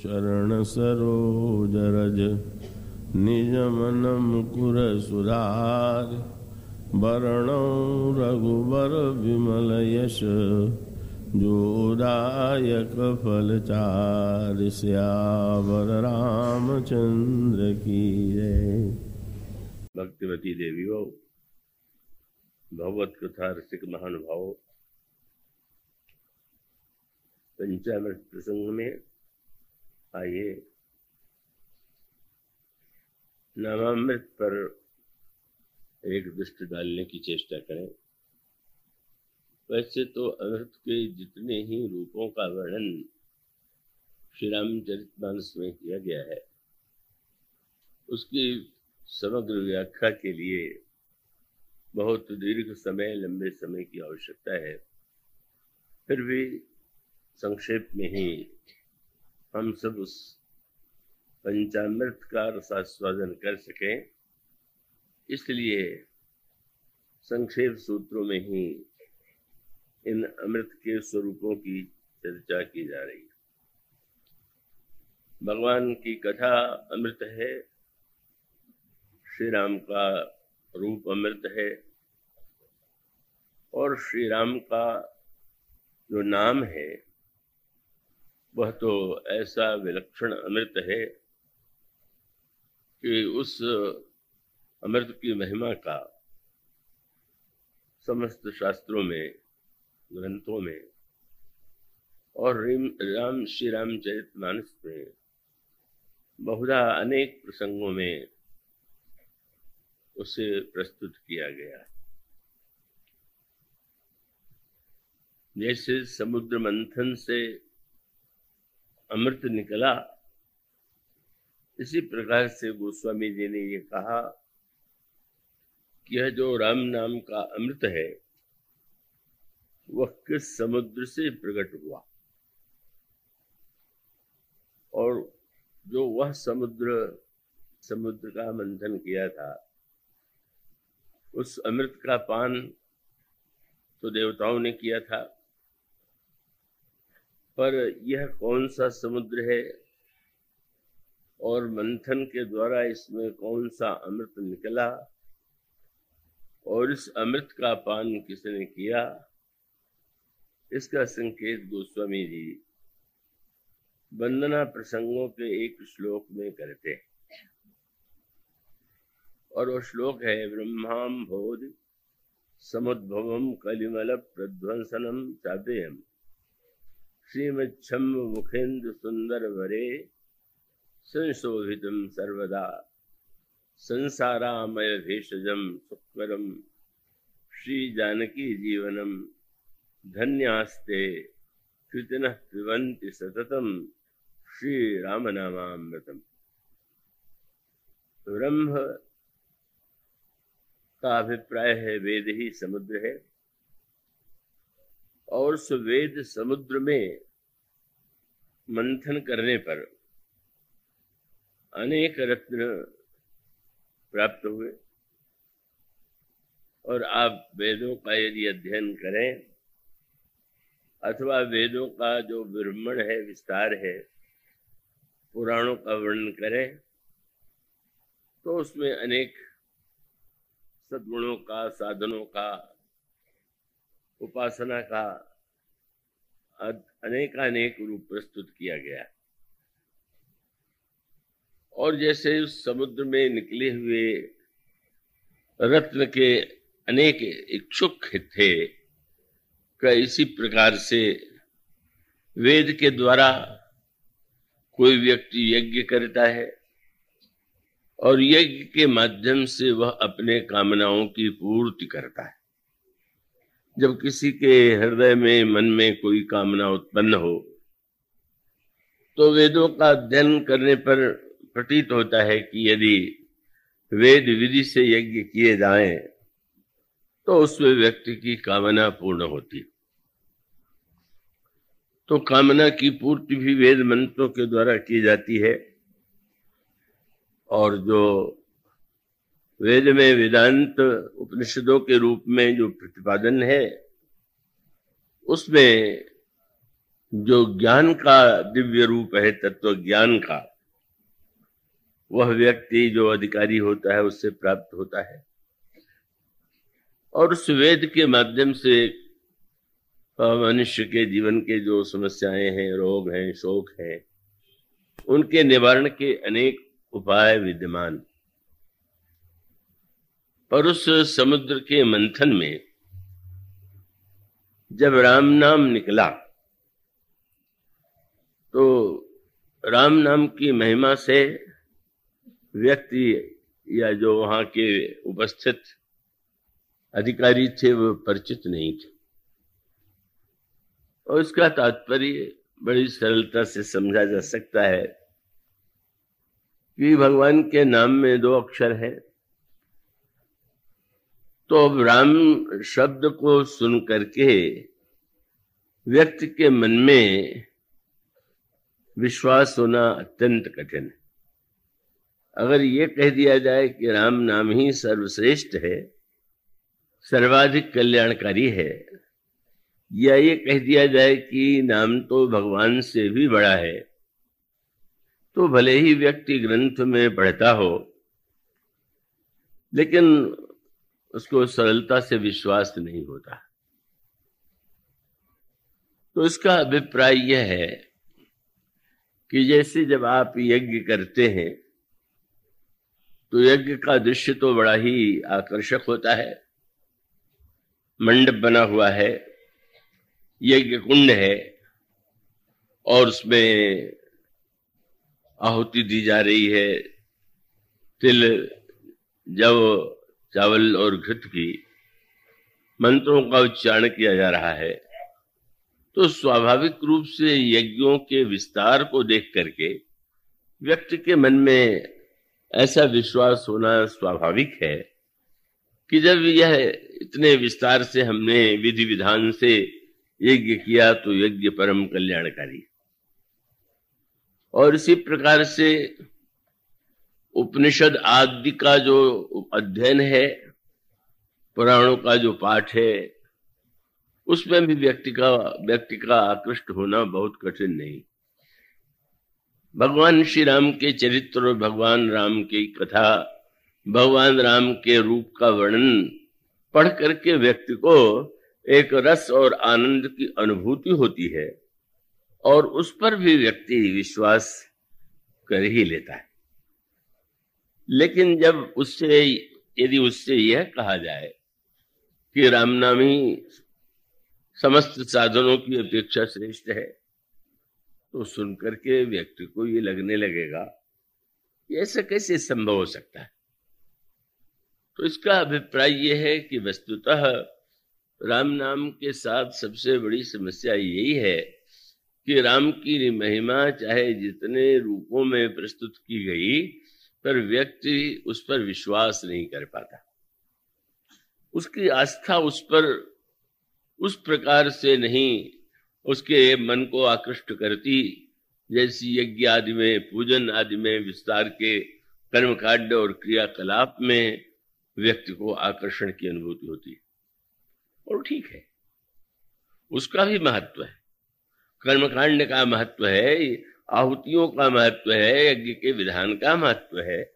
चरण सरोज रज, निज मन मुकुर सुधार। वरण रघुबर विमल यश जोदायक फलचार श्यावर रामचंद्र की जय। भक्तिवती देवियों, भगवत कथा रसिक महानुभाव, पंचामृत प्रसंग में आइए। नामामृत पर एक दृष्टि डालने की चेष्टा करें। वैसे तो अमृत के जितने ही रूपों का वर्णन श्री रामचरित मानस में किया गया है, उसकी समग्र व्याख्या के लिए बहुत दीर्घ समय, लंबे समय की आवश्यकता है। फिर भी संक्षेप में ही हम सब उस पंचामृत का रसास्वादन कर सकें। इसलिए संक्षेप सूत्रों में ही इन अमृत के स्वरूपों की चर्चा की जा रही है। भगवान की कथा अमृत है श्री राम का रूप अमृत है, और श्री राम का जो नाम है वह तो ऐसा विलक्षण अमृत है कि उस अमृत की महिमा का समस्त शास्त्रों में, ग्रंथों में और राम श्री रामचरित मानस में, बहुधा अनेक प्रसंगों में उसे प्रस्तुत किया गया जैसे समुद्र मंथन से अमृत निकला। इसी प्रकार से गोस्वामी जी ने ये कहा कि यह जो राम नाम का अमृत है, वह किस समुद्र से प्रकट हुआ? और जो वह समुद्र समुद्र का मंथन किया था, उस अमृत का पान तो देवताओं ने किया था। पर यह कौन सा समुद्र है? और मंथन के द्वारा इसमें कौन सा अमृत निकला? और इस अमृत का पान किसने किया? इसका संकेत गोस्वामी जी वंदना प्रसंगों के एक श्लोक में करते हैं। और वो श्लोक है ब्रह्माम भोज समुद्भवम कलिमल प्रध्वंसनम चापेयम श्रीमच्छम मुखेन्द्र सुंदर वरे संशोभित सर्वदा संसारामय भेषजम सुकरम श्री जानकी जीवनम धन्यास्ते कृतिन पिबंति सततम श्री राम नामामृतम ब्रह्म का अभिप्राय है, वेद ही समुद्र है। और उस वेद समुद्र में मंथन करने पर अनेक रत्न प्राप्त हुए। और आप वेदों का यदि अध्ययन करें, अथवा वेदों का जो ब्रह्मण है, विस्तार है, पुराणों का वर्णन करें तो उसमें अनेक सद्गुणों का, साधनों का उपासना का अनेकानेक रूप प्रस्तुत किया गया। और जैसे उस समुद्र में निकले हुए रत्न के अनेक इच्छुक थे का इसी प्रकार से वेद के द्वारा कोई व्यक्ति यज्ञ करता है? और यज्ञ के माध्यम से वह अपने कामनाओं की पूर्ति करता है। जब किसी के हृदय में, मन में कोई कामना उत्पन्न हो तो वेदों का अध्ययन करने पर प्रतीत होता है कि यदि वेद विधि से यज्ञ किए जाएँ तो उसमें व्यक्ति की कामना पूर्ण होती। तो कामना की पूर्ति भी वेद मंत्रों के द्वारा की जाती है, और जो वेद में वेदांत उपनिषदों के रूप में जो प्रतिपादन है, उसमें जो ज्ञान का दिव्य रूप है तत्व ज्ञान का, वह व्यक्ति जो अधिकारी होता है, उससे प्राप्त होता है। और उस वेद के माध्यम से मनुष्य के जीवन के जो समस्याएँ हैं, रोग हैं, शोक हैं, उनके निवारण के अनेक उपाय विद्यमान। और उस समुद्र के मंथन में जब राम नाम निकला तो राम नाम की महिमा से व्यक्ति या जो वहाँ के उपस्थित अधिकारी थे, वो परिचित नहीं थे। और इसका तात्पर्य बड़ी सरलता से समझा जा सकता है कि भगवान के नाम में दो अक्षर है। तो अब राम शब्द को सुन करके व्यक्ति के मन में विश्वास होना अत्यंत कठिन है। अगर ये कह दिया जाए कि राम नाम ही सर्वश्रेष्ठ है, सर्वाधिक कल्याणकारी है, या ये कह दिया जाए कि नाम तो भगवान से भी बड़ा है तो भले ही व्यक्ति ग्रंथ में पढ़ता हो, लेकिन उसको सरलता से विश्वास नहीं होता। तो इसका अभिप्राय यह है कि जैसे जब आप यज्ञ करते हैं तो यज्ञ का दृश्य तो बड़ा ही आकर्षक होता है। मंडप बना हुआ है, यज्ञ कुंड है, और उसमें आहुति दी जा रही है। तिल जव चावल और घृत की मंत्रों का उच्चारण किया जा रहा है तो स्वाभाविक रूप से यज्ञों के विस्तार को देख करके व्यक्ति के मन में ऐसा विश्वास होना स्वाभाविक है कि जब यह इतने विस्तार से हमने विधि विधान से यज्ञ किया तो यज्ञ परम कल्याणकारी। और इसी प्रकार से उपनिषद आदि का जो अध्ययन है, पुराणों का जो पाठ है, उसमें भी व्यक्ति का व्यक्ति का आकृष्ट होना बहुत कठिन नहीं। भगवान श्री राम के चरित्र और भगवान राम की कथा, भगवान राम के रूप का वर्णन पढ़ करके व्यक्ति को एक रस और आनंद की अनुभूति होती है और उस पर भी व्यक्ति विश्वास कर ही लेता है। लेकिन जब उससे, यदि उससे यह कहा जाए कि रामनामी समस्त साधनों की अपेक्षा श्रेष्ठ है तो सुनकर के व्यक्ति को ये लगने लगेगा ऐसा कैसे संभव हो सकता है। तो इसका अभिप्राय यह है कि वस्तुतः राम नाम के साथ सबसे बड़ी समस्या यही है कि राम की महिमा चाहे जितने रूपों में प्रस्तुत की गई पर व्यक्ति उस पर विश्वास नहीं कर पाता। उसकी आस्था उस पर उस प्रकार से नहीं, उसके मन को आकृष्ट करती, जैसी यज्ञ आदि में, पूजन आदि में विस्तार के कर्मकांड और क्रियाकलाप में व्यक्ति को आकर्षण की अनुभूति होती है। और ठीक है। उसका भी महत्व है। कर्मकांड का महत्व है आहुतियों का महत्व है, यज्ञ के विधान का महत्व है।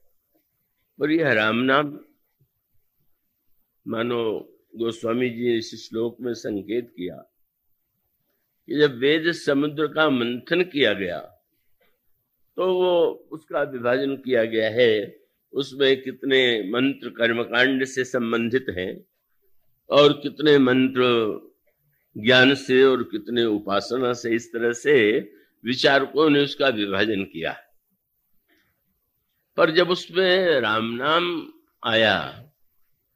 और यह राम नाम। मानो गोस्वामी जी ने इस श्लोक में संकेत किया कि जब वेद समुद्र का मंथन किया गया तो वो उसका विभाजन किया गया है। उसमें कितने मंत्र कर्मकांड से संबंधित हैं और कितने मंत्र ज्ञान से और कितने उपासना से इस तरह से विचारकों ने उसका विभाजन किया। पर जब उसमें राम नाम आया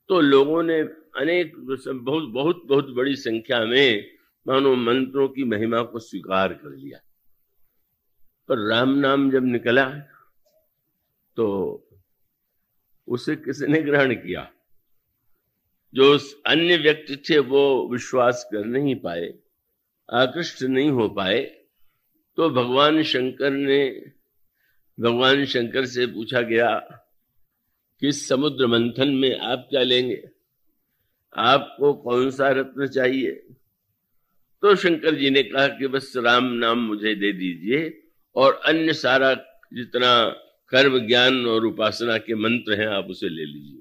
तो लोगों ने अनेक बहुत बहुत बहुत बड़ी संख्या में मानो मंत्रों की महिमा को स्वीकार कर लिया। पर राम नाम जब निकला तो उसे किसने ग्रहण किया। जो अन्य व्यक्ति थे, वो विश्वास कर नहीं पाए, आकृष्ट नहीं हो पाए तो भगवान शंकर ने, भगवान शंकर से पूछा गया कि समुद्र मंथन में आप क्या लेंगे? आपको कौन सा रत्न चाहिए? तो शंकर जी ने कहा कि बस राम नाम मुझे दे दीजिए और अन्य सारा जितना कर्म, ज्ञान और उपासना के मंत्र हैं, आप उसे ले लीजिए।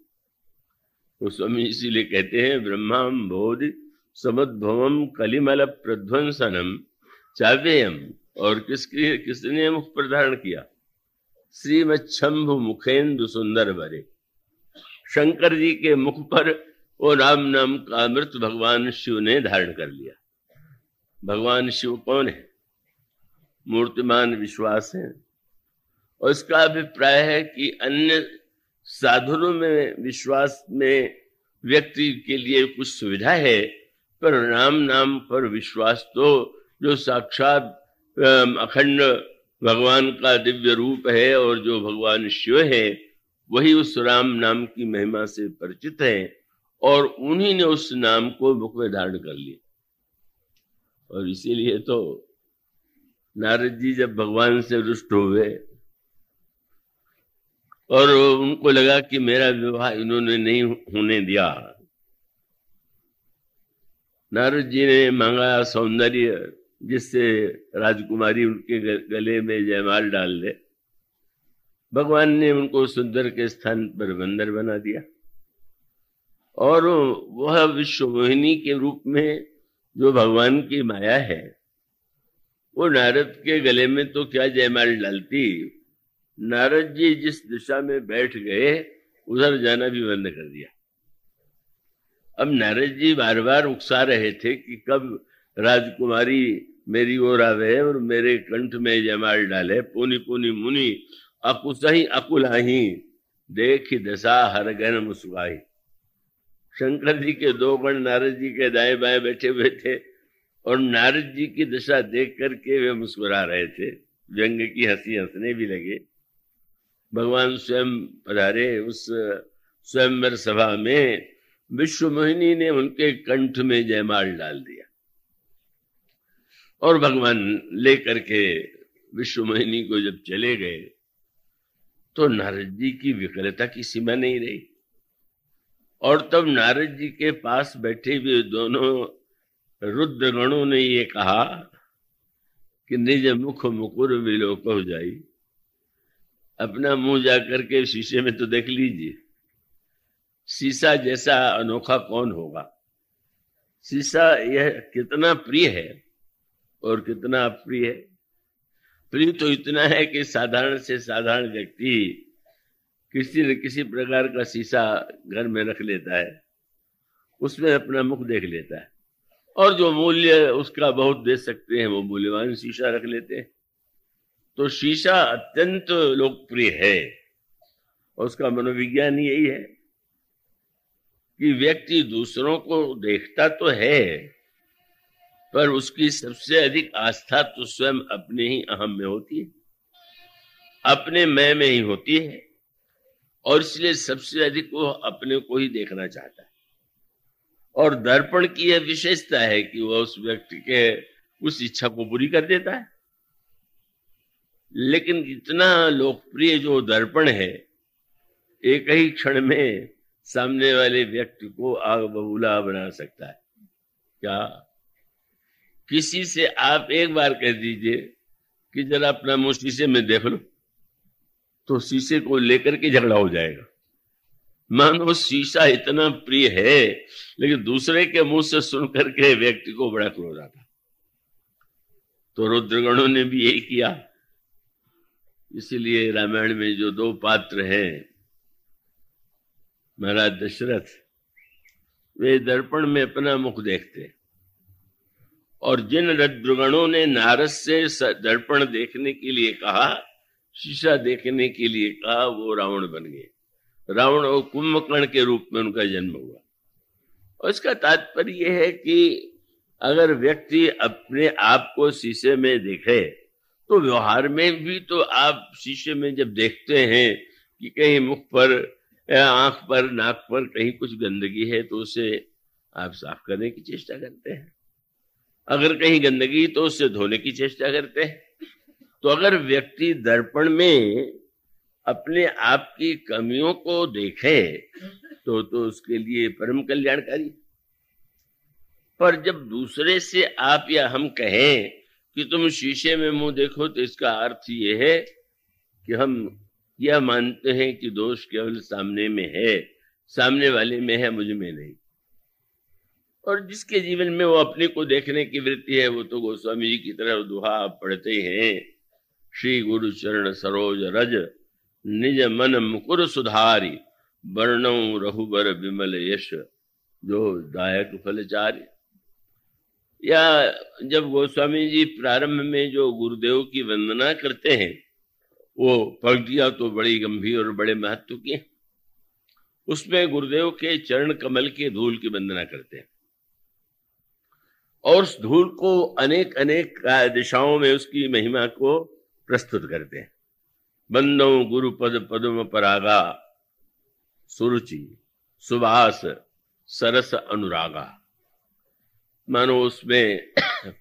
तो स्वामी इसीलिए कहते हैं ब्रह्माम बोध समुद्भवम कलिमल प्रध्वंसनम चाव्ययम। और किसके, किसने मुख पर धारण किया? श्रीमच्छंभु मुखेन्दु सुंदर बरे। शंकर जी के मुख पर वो राम नाम का अमृत भगवान शिव ने धारण कर लिया। भगवान शिव कौन है? मूर्तिमान विश्वास है। और इसका अभिप्राय है कि अन्य साधनों में विश्वास में व्यक्ति के लिए कुछ सुविधा है, पर राम नाम पर विश्वास तो जो साक्षात अखंड भगवान का दिव्य रूप है और जो भगवान शिव है, वही उस राम नाम की महिमा से परिचित है और उन्हीं ने उस नाम को मुख में धारण कर लिया। और इसीलिए तो नारद जी जब भगवान से रुष्ट हुए और उनको लगा कि मेरा विवाह इन्होंने नहीं होने दिया। नारद जी ने मांगा, सौंदर्य जिससे राजकुमारी उनके गले में जयमाल डाल दे। भगवान ने उनको सुंदर के स्थान पर बंदर बना दिया। और वह विश्व मोहिनी के रूप में जो भगवान की माया है, वो नारद के गले में तो क्या जयमाल डालती? नारद जी जिस दिशा में बैठ गए, उधर जाना भी बंद कर दिया। अब नारद जी बार बार उकसा रहे थे कि कब राजकुमारी मेरी ओर आवे और मेरे कंठ में जयमाल डाले। पुनि पुनि, मुनि अकुसही अकुलाही देख दशा, हर गण मुस्काही शंकर जी के दो गण नारद जी के दाएँ बाएँ बैठे हुए थे और नारद जी की दशा देख करके वे मुस्कुरा रहे थे। व्यंग की हँसी हंसने भी लगे। भगवान स्वयं पधारे उस स्वयंवर सभा में। विश्व मोहिनी ने उनके कंठ में जयमाल डाल दिया और भगवान लेकर के विश्व मोहिनी को जब चले गए तो नारद जी की विकलता की सीमा नहीं रही। और तब नारद जी के पास बैठे हुए दोनों रुद्र गणों ने ये कहा कि निज मुख मुकुर विलोक हो जाई। अपना मुँह जाकर के शीशे में तो देख लीजिए। शीशा जैसा अनोखा कौन होगा? शीशा यह कितना प्रिय है और कितना अप्रिय है। प्रिय तो इतना है कि साधारण से साधारण व्यक्ति किसी न किसी प्रकार का शीशा घर में रख लेता है, उसमें अपना मुख देख लेता है। और जो मूल्य उसका बहुत दे सकते हैं, वो मूल्यवान शीशा रख लेते हैं। तो शीशा अत्यंत लोकप्रिय है। और उसका मनोविज्ञान यही है कि व्यक्ति दूसरों को देखता तो है पर उसकी सबसे अधिक आस्था तो स्वयं अपने ही अहम में होती है। अपने मैं में ही होती है। और इसलिए सबसे अधिक वो अपने को ही देखना चाहता है। और दर्पण की यह विशेषता है कि वह उस व्यक्ति के उस इच्छा को पूरी कर देता है। लेकिन इतना लोकप्रिय जो दर्पण है, एक ही क्षण में सामने वाले व्यक्ति को आग बबूला बना सकता है। क्या? किसी से आप एक बार कह दीजिए कि जरा अपना मुँह शीशे में देख लो तो शीशे को लेकर के झगड़ा हो जाएगा। मानो शीशा इतना प्रिय है, लेकिन दूसरे के मुँह से सुन करके व्यक्ति को बड़ा क्रोध आता तो रुद्रगणों ने भी यही किया। इसीलिए रामायण में जो दो पात्र हैं, महाराज दशरथ, वे दर्पण में अपना मुख देखते हैं। और जिन रुद्रगणों ने नारद से दर्पण देखने के लिए कहा, शीशा देखने के लिए कहा, वो रावण बन गए। रावण और कुंभकर्ण के रूप में उनका जन्म हुआ। और इसका तात्पर्य यह है कि अगर व्यक्ति अपने आप को शीशे में देखे तो व्यवहार में भी तो आप शीशे में जब देखते हैं कि कहीं मुख पर आँख पर, नाक पर कहीं कुछ गंदगी है तो उसे आप साफ़ करने की चेष्टा करते हैं। अगर कहीं गंदगी तो उससे धोने की चेष्टा करते हैं। तो अगर व्यक्ति दर्पण में अपने आप की कमियों को देखे तो तो उसके लिए परम कल्याणकारी। पर जब दूसरे से आप या हम कहें कि तुम शीशे में मुँह देखो तो इसका अर्थ ये है कि हम यह मानते हैं कि दोष केवल सामने में है, सामने वाले में है, मुझमें नहीं। और जिसके जीवन में वो अपने को देखने की वृत्ति है, वो तो गोस्वामी जी की तरह दुहा पढ़ते हैं श्री गुरु चरण सरोज रज, निज मन मुकुर सुधारी वर्णो रहुबर विमल यश, जो दायक फलचारी। या जब गोस्वामी जी प्रारंभ में जो गुरुदेव की वंदना करते हैं, वो पंक्तियाँ तो बड़ी गंभीर और बड़े महत्व की उसमें गुरुदेव के चरण कमल के धूल की वंदना करते हैं। और उस धूल को अनेक अनेक दिशाओं में उसकी महिमा को प्रस्तुत करते हैं। बंदो गुरुपद पदम परागा, सुरुचि सुभाष सरस अनुरागा। मानो उसमें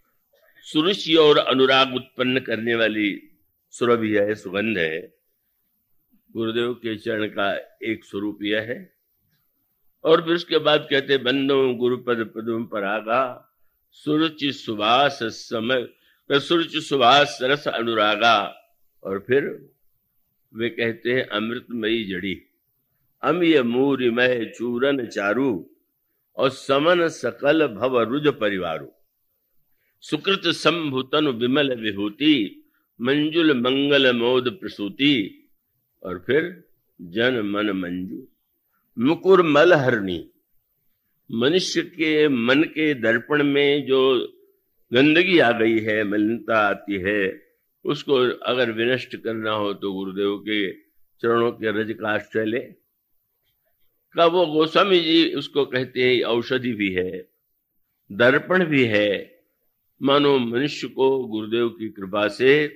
सुरुचि और अनुराग उत्पन्न करने वाली सुरभि है, सुगंध है। गुरुदेव के चरण का एक स्वरूप यह है। और फिर उसके बाद कहते बंदो गुरुपद पदम परागा सुरुचि सुभाष समय सुरुचि सुभाष सरस अनुरागा, और फिर वे कहते हैं, अमृतमयी जड़ी अम्य मूरिमय चूरन चारू, और समन सकल भव रुज परिवारु। सुकृत संभुतन विमल विभूति, मंजुल मंगल मोद प्रसूति, और फिर जन मन मंजू, मुकुर मल हरणी मनुष्य के मन के दर्पण में जो गंदगी आ गई है, मलिनता आती है, उसको अगर विनष्ट करना हो तो गुरुदेव के चरणों के रज का आश्रय ले का वो गोस्वामी जी उसको कहते हैं, औषधि भी है, दर्पण भी है। मानो मनुष्य को गुरुदेव की कृपा से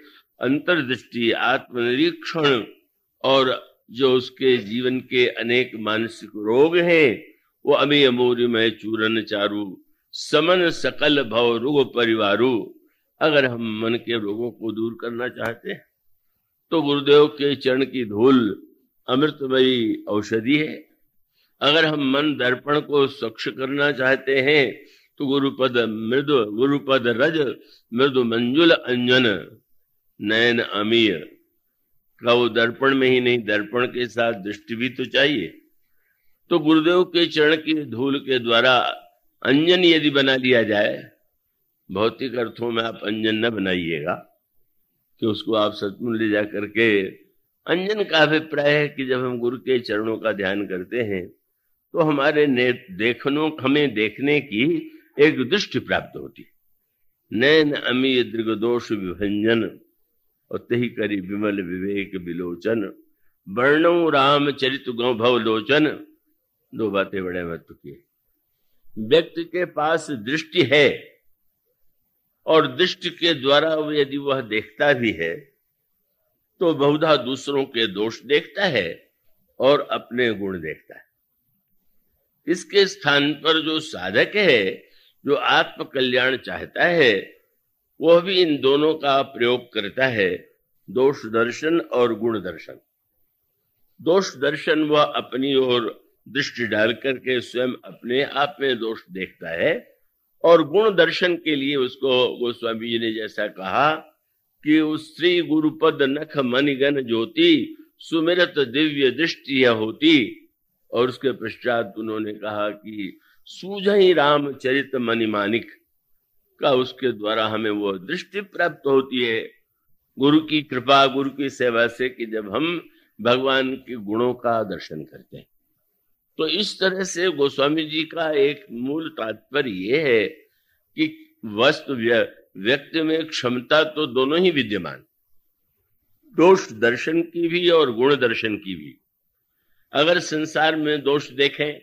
अंतर्दृष्टि, आत्मनिरीक्षण और जो उसके जीवन के अनेक मानसिक रोग हैं वो अमी अमूर्य में चूरन चारू, समन सकल भव रुग परिवारू। अगर हम मन के रोगों को दूर करना चाहते हैं तो गुरुदेव के चरण की धूल अमृतमयी औषधि है। अगर हम मन दर्पण को स्वच्छ करना चाहते हैं तो गुरुपद मृदु, गुरुपद रज, मृदु मंजुल अंजन, नयन अमीय। का वो दर्पण में ही नहीं, दर्पण के साथ दृष्टि भी तो चाहिए। तो गुरुदेव के चरण की धूल के द्वारा अंजन यदि बना लिया जाए, भौतिक अर्थों में आप अंजन न बनाइएगा, कि उसको आप सचमुच ले जा करके अंजन का अभिप्राय है कि जब हम गुरु के चरणों का ध्यान करते हैं तो हमारे ने देखनों, हमें देखने की एक दृष्टि प्राप्त होती नैन अमीय दृगदोष विभंजन और तही करी विमल विवेक विलोचन, वर्णो राम चरित गौ भव लोचन दो बातें बड़े महत्व की व्यक्ति के पास दृष्टि है और दृष्टि के द्वारा यदि वह देखता भी है तो बहुधा दूसरों के दोष देखता है और अपने गुण देखता है। इसके स्थान पर जो साधक है, जो आत्म कल्याण चाहता है, वह भी इन दोनों का प्रयोग करता है, दोष दर्शन और गुण दर्शन। दोष दर्शन वह अपनी ओर दृष्टि डाल करके स्वयं अपने आप में दोष देखता है और गुण दर्शन के लिए उसको गोस्वामी जी ने जैसा कहा कि उस श्री गुरुपद नख मनिगन ज्योति सुमिरत दिव्य दृष्टि होती। और उसके पश्चात उन्होंने कहा कि सूझ ही राम चरित मणिमानिक का उसके द्वारा हमें वो दृष्टि प्राप्त होती है। गुरु की कृपा, गुरु की सेवा से कि जब हम भगवान के गुणों का दर्शन करते हैं। तो इस तरह से गोस्वामी जी का एक मूल तात्पर्य यह है कि वस्तु व्यक्ति में क्षमता तो दोनों ही विद्यमान। दोष दर्शन की भी और गुण दर्शन की भी। अगर संसार में दोष देखें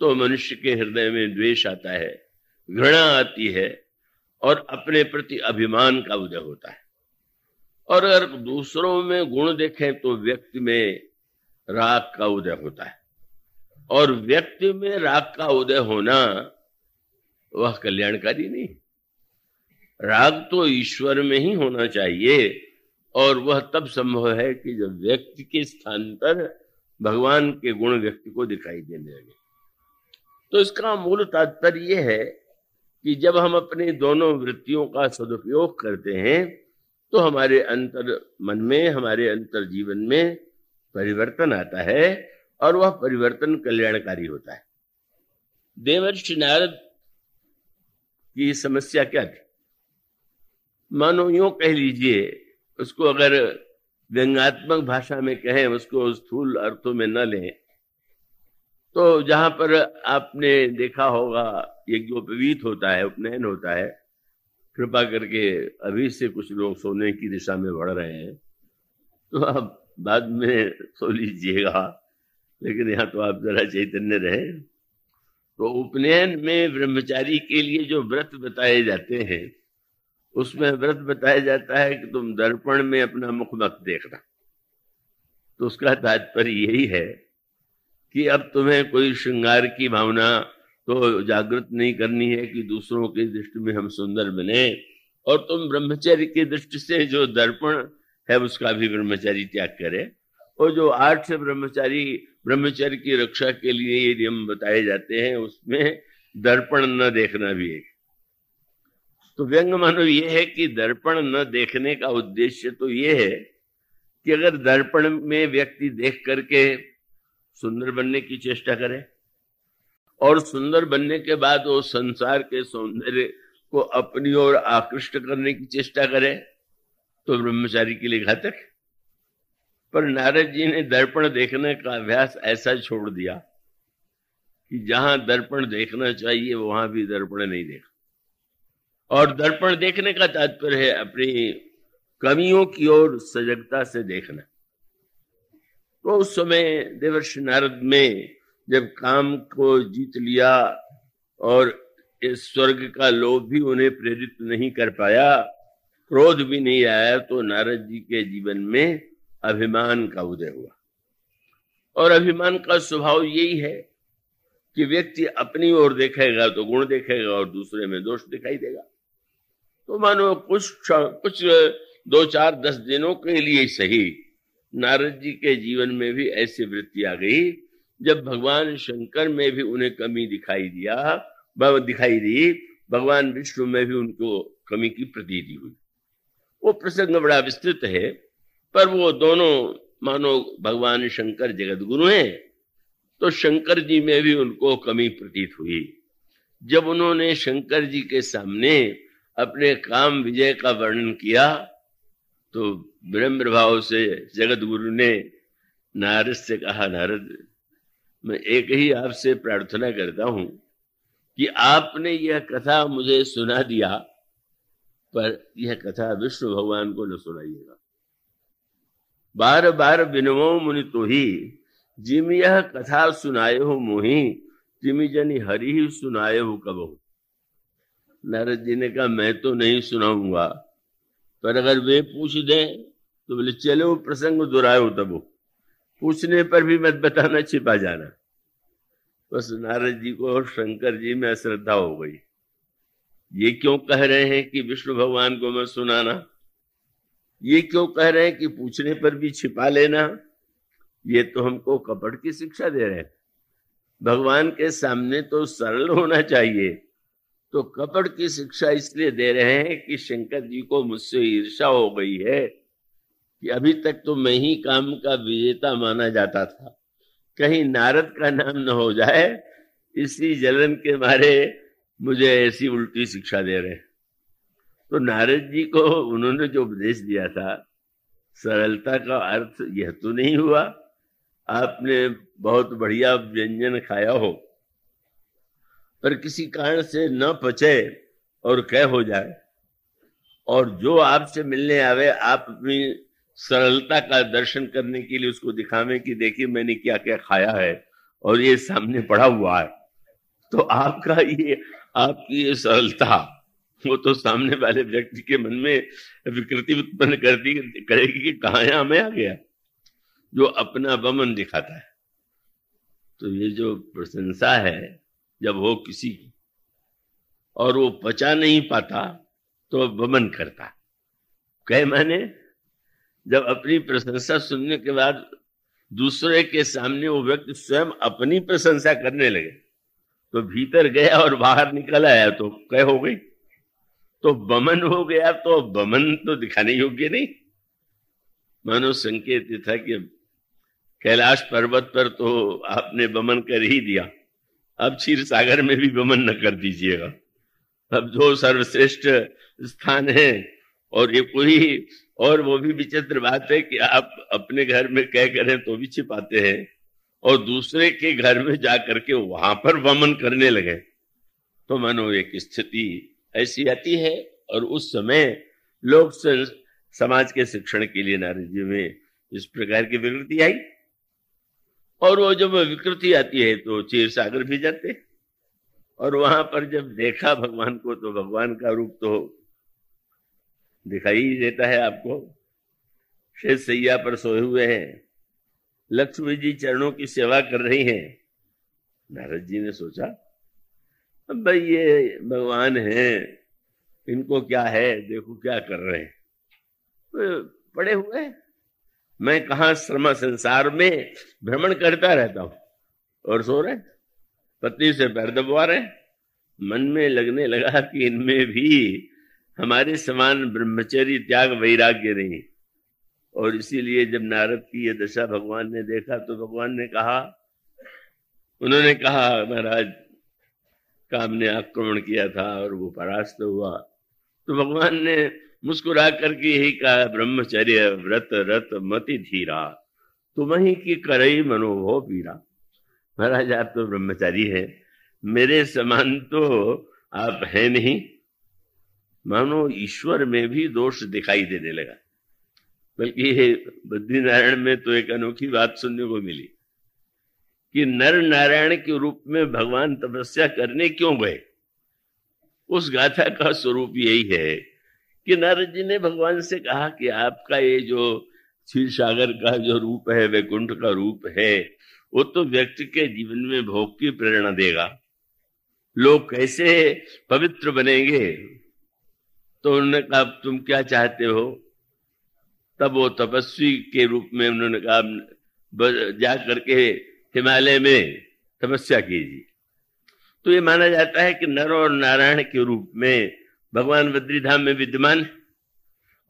तो मनुष्य के हृदय में द्वेष आता है, घृणा आती है और अपने प्रति अभिमान का उदय होता है। और अगर दूसरों में गुण देखें तो व्यक्ति में राग का उदय होता है। और व्यक्ति में राग का उदय होना वह कल्याणकारी नहीं। राग तो ईश्वर में ही होना चाहिए और वह तब संभव है कि जब व्यक्ति के स्थान पर भगवान के गुण व्यक्ति को दिखाई देने लगे। तो इसका मूल तात्पर्य यह है कि जब हम अपनी दोनों वृत्तियों का सदुपयोग करते हैं तो हमारे अंतर मन में, हमारे अंतर जीवन में परिवर्तन आता है। और वह परिवर्तन कल्याणकारी होता है। देवर्षि नारद की समस्या क्या थी? मानो यूँ कह लीजिए, उसको अगर व्यंगात्मक भाषा में कहें, उसको स्थूल अर्थों में न लें तो जहाँ पर आपने देखा होगा, यज्ञोपवीत होता है, उपनयन होता है, कृपा करके अभी से कुछ लोग सोने की दिशा में बढ़ रहे हैं तो आप बाद में सो लीजिएगा। लेकिन यहाँ तो आप जरा चैतन्य रहे। तो उपनयन में ब्रह्मचारी के लिए जो व्रत बताए जाते हैं, उसमें व्रत बताया जाता है कि तुम दर्पण में अपना मुख मत देखना। तो उसका तात्पर्य यही है कि अब तुम्हें कोई श्रृंगार की भावना तो जागृत नहीं करनी है कि दूसरों की दृष्टि में हम सुंदर बने। और तुम ब्रह्मचर्य की दृष्टि से जो दर्पण है, उसका भी ब्रह्मचारी त्याग करे। और जो आठ से ब्रह्मचारी ब्रह्मचर्य की रक्षा के लिए ये नियम बताए जाते हैं, उसमें दर्पण न देखना भी है। तो व्यंग मानो ये है कि दर्पण न देखने का उद्देश्य तो ये है कि अगर दर्पण में व्यक्ति देख करके सुंदर बनने की चेष्टा करे और सुंदर बनने के बाद वो संसार के सौंदर्य को अपनी ओर आकृष्ट करने की चेष्टा करे तो ब्रह्मचारी के लिए घातक। पर नारद जी ने दर्पण देखने का अभ्यास ऐसा छोड़ दिया कि जहाँ दर्पण देखना चाहिए, वहाँ भी दर्पण नहीं देखा। और दर्पण देखने का तात्पर्य है अपनी कमियों की ओर सजगता से देखना। तो उस समय देवर्ष नारद में जब काम को जीत लिया और इस स्वर्ग का लोभ भी उन्हें प्रेरित नहीं कर पाया, क्रोध भी नहीं आया तो नारद जी के जीवन में अभिमान का उदय हुआ। और अभिमान का स्वभाव यही है कि व्यक्ति अपनी ओर देखेगा तो गुण देखेगा और दूसरे में दोष दिखाई देगा। तो मानो कुछ कुछ दो चार दस दिनों के लिए सही नारद जी के जीवन में भी ऐसी वृत्ति आ गई, जब भगवान शंकर में भी उन्हें कमी दिखाई दिया दिखाई दी, भगवान विष्णु में भी उनको कमी की प्रतीति हुई। वो प्रसंग बड़ा विस्तृत है। पर वो दोनों, मानो भगवान शंकर जगत गुरु हैं तो शंकर जी में भी उनको कमी प्रतीत हुई। जब उन्होंने शंकर जी के सामने अपने काम विजय का वर्णन किया तो ब्रह्म भाव से जगत गुरु ने नारद से कहा, नारद, मैं एक ही आपसे प्रार्थना करता हूँ कि आपने यह कथा मुझे सुना दिया, पर यह कथा विष्णु भगवान को न सुनाइएगा। बार बार बिनवो मुनि तो ही जिम यह कथा सुनाए हो मोही, जिमी जनी हरि ही सुनाए हो कबहू। नारद जी ने कहा, मैं तो नहीं सुनाऊँगा। पर अगर वे पूछ दे तो बोले, चलो, प्रसंग दोहराओ तब। पूछने पर भी मत बताना, छिपा जाना। बस नारद जी को और शंकर जी में अश्रद्धा हो गई। ये क्यों कह रहे हैं कि विष्णु भगवान को मैं सुनाना? ये क्यों कह रहे हैं कि पूछने पर भी छिपा लेना? ये तो हमको कपट की शिक्षा दे रहे हैं। भगवान के सामने तो सरल होना चाहिए। तो कपट की शिक्षा इसलिए दे रहे हैं कि शंकर जी को मुझसे ईर्षा हो गई है कि अभी तक तो मैं ही काम का विजेता माना जाता था। कहीं नारद का नाम न हो जाए, इसी जलन के मारे मुझे ऐसी उल्टी शिक्षा दे रहे तो नारद जी को उन्होंने जो उपदेश दिया था, सरलता का अर्थ यह तो नहीं हुआ, आपने बहुत बढ़िया व्यंजन खाया हो, पर किसी कारण से न पचे और कह हो जाए, और जो आपसे मिलने आवे, आप अपनी सरलता का दर्शन करने के लिए उसको दिखावे कि देखिए मैंने क्या क्या खाया है, और ये सामने पड़ा हुआ है। तो आपका ये, आपकी ये सरलता। वो तो सामने वाले व्यक्ति के मन में विकृति उत्पन्न करती, करेगी कि कहा यहाँ आ गया? जो अपना बमन दिखाता है। तो ये जो प्रशंसा है, जब हो किसी की, और वो पचा नहीं पाता तो बमन करता कहे मैंने, जब अपनी प्रशंसा सुनने के बाद दूसरे के सामने वो व्यक्ति स्वयं अपनी प्रशंसा करने लगे तो भीतर गया और बाहर निकल आया तो कह हो गई। तो बमन हो गया तो बमन तो दिखाने योग्य नहीं। मानो संकेत था कि कैलाश पर्वत पर तो आपने बमन कर ही दिया। अब क्षीर सागर में भी बमन न कर दीजिएगा। अब जो सर्वश्रेष्ठ स्थान है और ये कोई और वो भी विचित्र बात है कि आप अपने घर में कह करें तो भी छिपाते हैं और दूसरे के घर में जा करके वहाँ पर वमन करने लगे। तो मानो एक स्थिति ऐसी आती है और उस समय लोग समाज के शिक्षण के लिए नारद जी में इस प्रकार की विकृति आई। और वो जब विकृति आती है तो चीर सागर भी जाते और वहाँ पर जब देखा भगवान को तो भगवान का रूप तो दिखाई देता है आपको। शेष सैया पर सोए हुए हैं। लक्ष्मी जी चरणों की सेवा कर रही हैं। नारद जी ने सोचा भाई ये भगवान है, इनको क्या है, देखो क्या कर रहे हैं। तो पड़े हुए मैं कहा श्रम संसार में भ्रमण करता रहता हूँ? और सो रहे पत्नी से पैर दबवा रहे मन में लगने लगा कि इनमें भी हमारे समान ब्रह्मचर्य, त्याग, वैराग्य नहीं। और इसीलिए जब नारद की यह दशा भगवान ने देखा तो भगवान ने कहा, उन्होंने कहा, महाराज काम ने आक्रमण किया था और वो परास्त हुआ। तो भगवान ने मुस्कुरा करके यही कहा ब्रह्मचर्य, व्रत, रत, मति धीरा तुम ही की करई मनोभव पीरा। महाराज, आप तो ब्रह्मचारी है। मेरे समान तो आप है नहीं। मानो ईश्वर में भी दोष दिखाई देने लगा। बल्कि बद्रीनारायण में तो एक अनोखी बात सुनने को मिली। कि नर नारायण के रूप में भगवान तपस्या करने क्यों गए? उस गाथा का स्वरूप यही है कि नारद जी ने भगवान से कहा कि आपका ये जो क्षीर सागर का जो रूप है, वैकुंठ का रूप है, वो तो व्यक्ति के जीवन में भोग की प्रेरणा देगा। लोग कैसे पवित्र बनेंगे? तो उन्होंने कहा तुम क्या चाहते हो? तब वो तपस्वी के रूप में उन्होंने कहा जा करके हिमालय में तपस्या कीजिए। तो ये माना जाता है कि नर और नारायण के रूप में भगवान बद्रीधाम में विद्यमान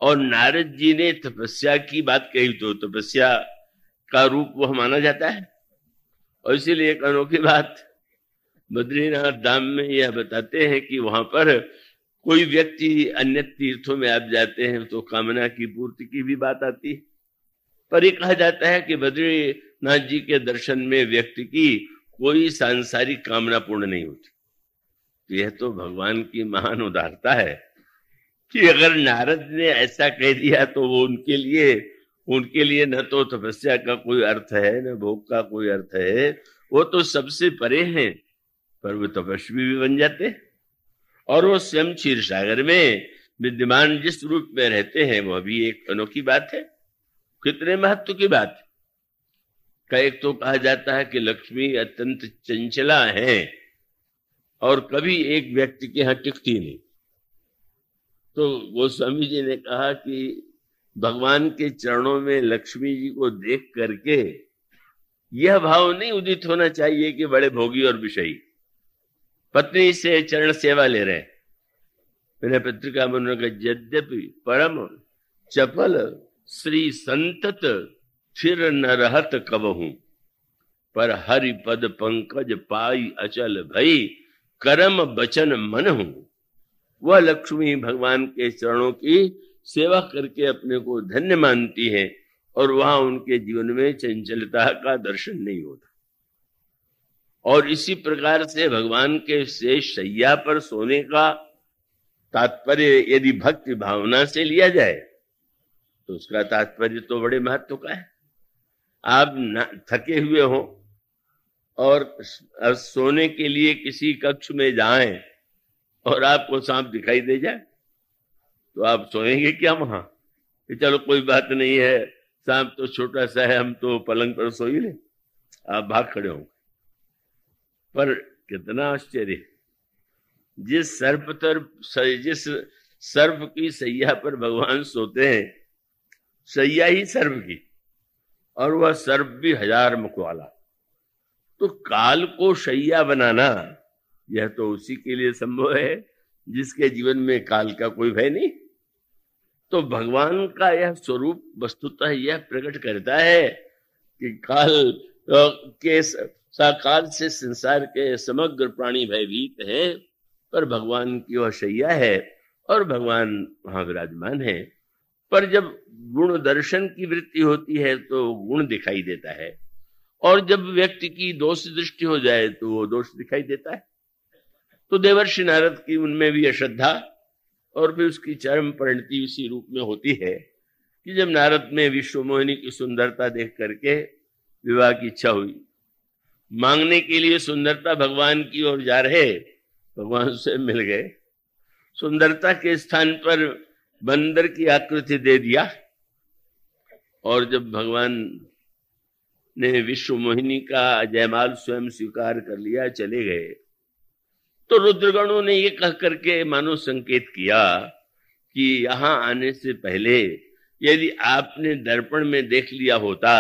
और नारद जी ने तपस्या की बात कही तो तपस्या का रूप वह माना जाता है। और इसीलिए एक अनोखी बात बद्रीनाथ धाम में यह बताते हैं कि वहाँ पर कोई व्यक्ति अन्य तीर्थों में आप जाते हैं तो कामना की, पूर्ति की भी बात आती है। पर यह कहा जाता है कि बद्रीनाथ जी के दर्शन में व्यक्ति की कोई सांसारिक कामना पूर्ण नहीं होती। तो यह तो भगवान की महान उदारता है कि अगर नारद ने ऐसा कह दिया तो वो उनके लिए उनके लिए न तो तपस्या का कोई अर्थ है, न भोग का कोई अर्थ है। वो तो सबसे परे हैं, पर वो तपस्वी भी बन जाते और वो स्वयं क्षीर सागर में विद्यमान जिस रूप में रहते हैं वह भी एक अनोखी बात है। कितने महत्व की बात का एक तो कहा जाता है कि लक्ष्मी अत्यंत चंचला है और कभी एक व्यक्ति के यहाँ टिकती नहीं। तो गोस्वामी जी ने कहा कि भगवान के चरणों में लक्ष्मी जी को देख करके यह भाव नहीं उदित होना चाहिए कि बड़े भोगी और विषयी। पत्नी से चरण सेवा ले रहे मैंने पत्रिका में उन्होंने कहा, यद्यपि परम चपल श्री संतत फिर न रहत कबहू पर हरि पद पंकज पाई अचल भई, करम बचन मन हूँ। वह लक्ष्मी भगवान के चरणों की सेवा करके अपने को धन्य मानती है और वहाँ उनके जीवन में चंचलता का दर्शन नहीं होता। और इसी प्रकार से भगवान के शेष शैया पर सोने का तात्पर्य यदि भक्ति भावना से लिया जाए तो उसका तात्पर्य तो बड़े महत्व का है। आप थके हुए हो और सोने के लिए किसी कक्ष में जाएँ और आपको सांप दिखाई दे जाए तो आप सोएँगे क्या वहाँ? कि चलो कोई बात नहीं है, सांप तो छोटा सा है, हम तो पलंग पर सो ही ले आप भाग खड़े होंगे। पर कितना आश्चर्य! जिस सर्प तर जिस सर्प की सैया पर भगवान सोते हैं, सैया ही सर्प की। और वह सर्प भी हज़ार मुख वाला। तो काल को शैया बनाना, यह तो उसी के लिए संभव है, जिसके जीवन में काल का कोई भय नहीं। तो भगवान का यह स्वरूप वस्तुतः यह प्रकट करता है कि काल के साकाल से संसार के समग्र प्राणी भयभीत है, पर भगवान की वह शैया है, और भगवान वहाँ विराजमान है। पर जब गुण दर्शन की वृत्ति होती है तो गुण दिखाई देता है। और जब व्यक्ति की दोष दृष्टि हो जाए तो वो दोष दिखाई देता है। तो देवर्षि नारद की उनमें भी अश्रद्धा और फिर उसकी चरम परिणति उसी रूप में होती है कि जब नारद में विश्व मोहिनी की सुंदरता देख करके विवाह की इच्छा हुई। मांगने के लिए सुंदरता भगवान की ओर जा रहे, भगवान से मिल गए। सुंदरता के स्थान पर बंदर की आकृति दे दिया और जब भगवान ने विश्व मोहिनी का जयमाल स्वयं स्वीकार कर लिया, चले गए तो रुद्रगणों ने ये कह करके मानो संकेत किया कि यहाँ आने से पहले यदि आपने दर्पण में देख लिया होता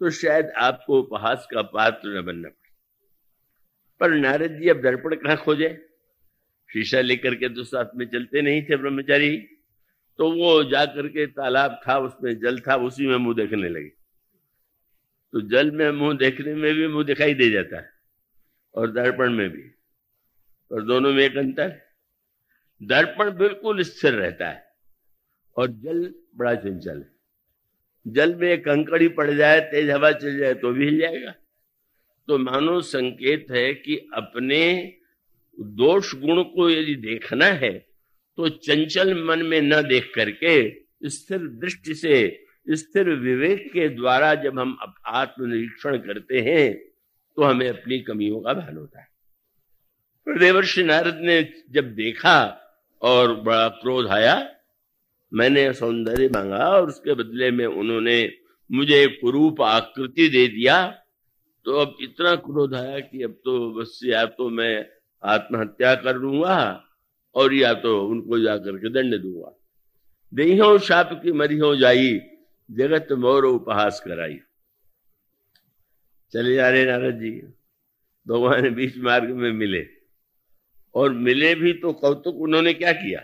तो शायद आपको उपहास का पात्र न बनना पड़े। पर नारद जी अब दर्पण कहाँ खोजे? शीशा लेकर के तो साथ में चलते नहीं थे ब्रह्मचारी। तो वो जाकर के तालाब था, उसमें जल था, उसी में मुँह देखने लगे। तो जल में मुँह देखने में भी मुँह दिखाई दे जाता है, और दर्पण में भी। और दोनों में एक अंतर, दर्पण बिल्कुल स्थिर रहता है, और जल बड़ा चंचल है। जल में एक कंकड़ी पड़ जाए, तेज हवा चल जाए तो भी हिल जाएगा। तो मानो संकेत है कि अपने दोष गुण को यदि देखना है तो चंचल मन में न देख करके, स्थिर दृष्टि से, स्थिर विवेक के द्वारा जब हम आत्मनिरीक्षण करते हैं तो हमें अपनी कमियों का भान होता है। देवर्षि नारद ने जब देखा और बड़ा क्रोध आया, मैंने सौंदर्य मांगा और उसके बदले में उन्होंने मुझे कुरूप आकृति दे दिया तो अब इतना क्रोध आया कि अब तो बस या तो मैं आत्महत्या कर लूँगा और या तो उनको जाकर के दंड दूँगा। देहो शाप की मरी हो जाई, जगत मोर उपहास कराई। चले जा रहे नारद जी, भगवान बीच मार्ग में मिले। और मिले भी तो कौतुक उन्होंने क्या किया?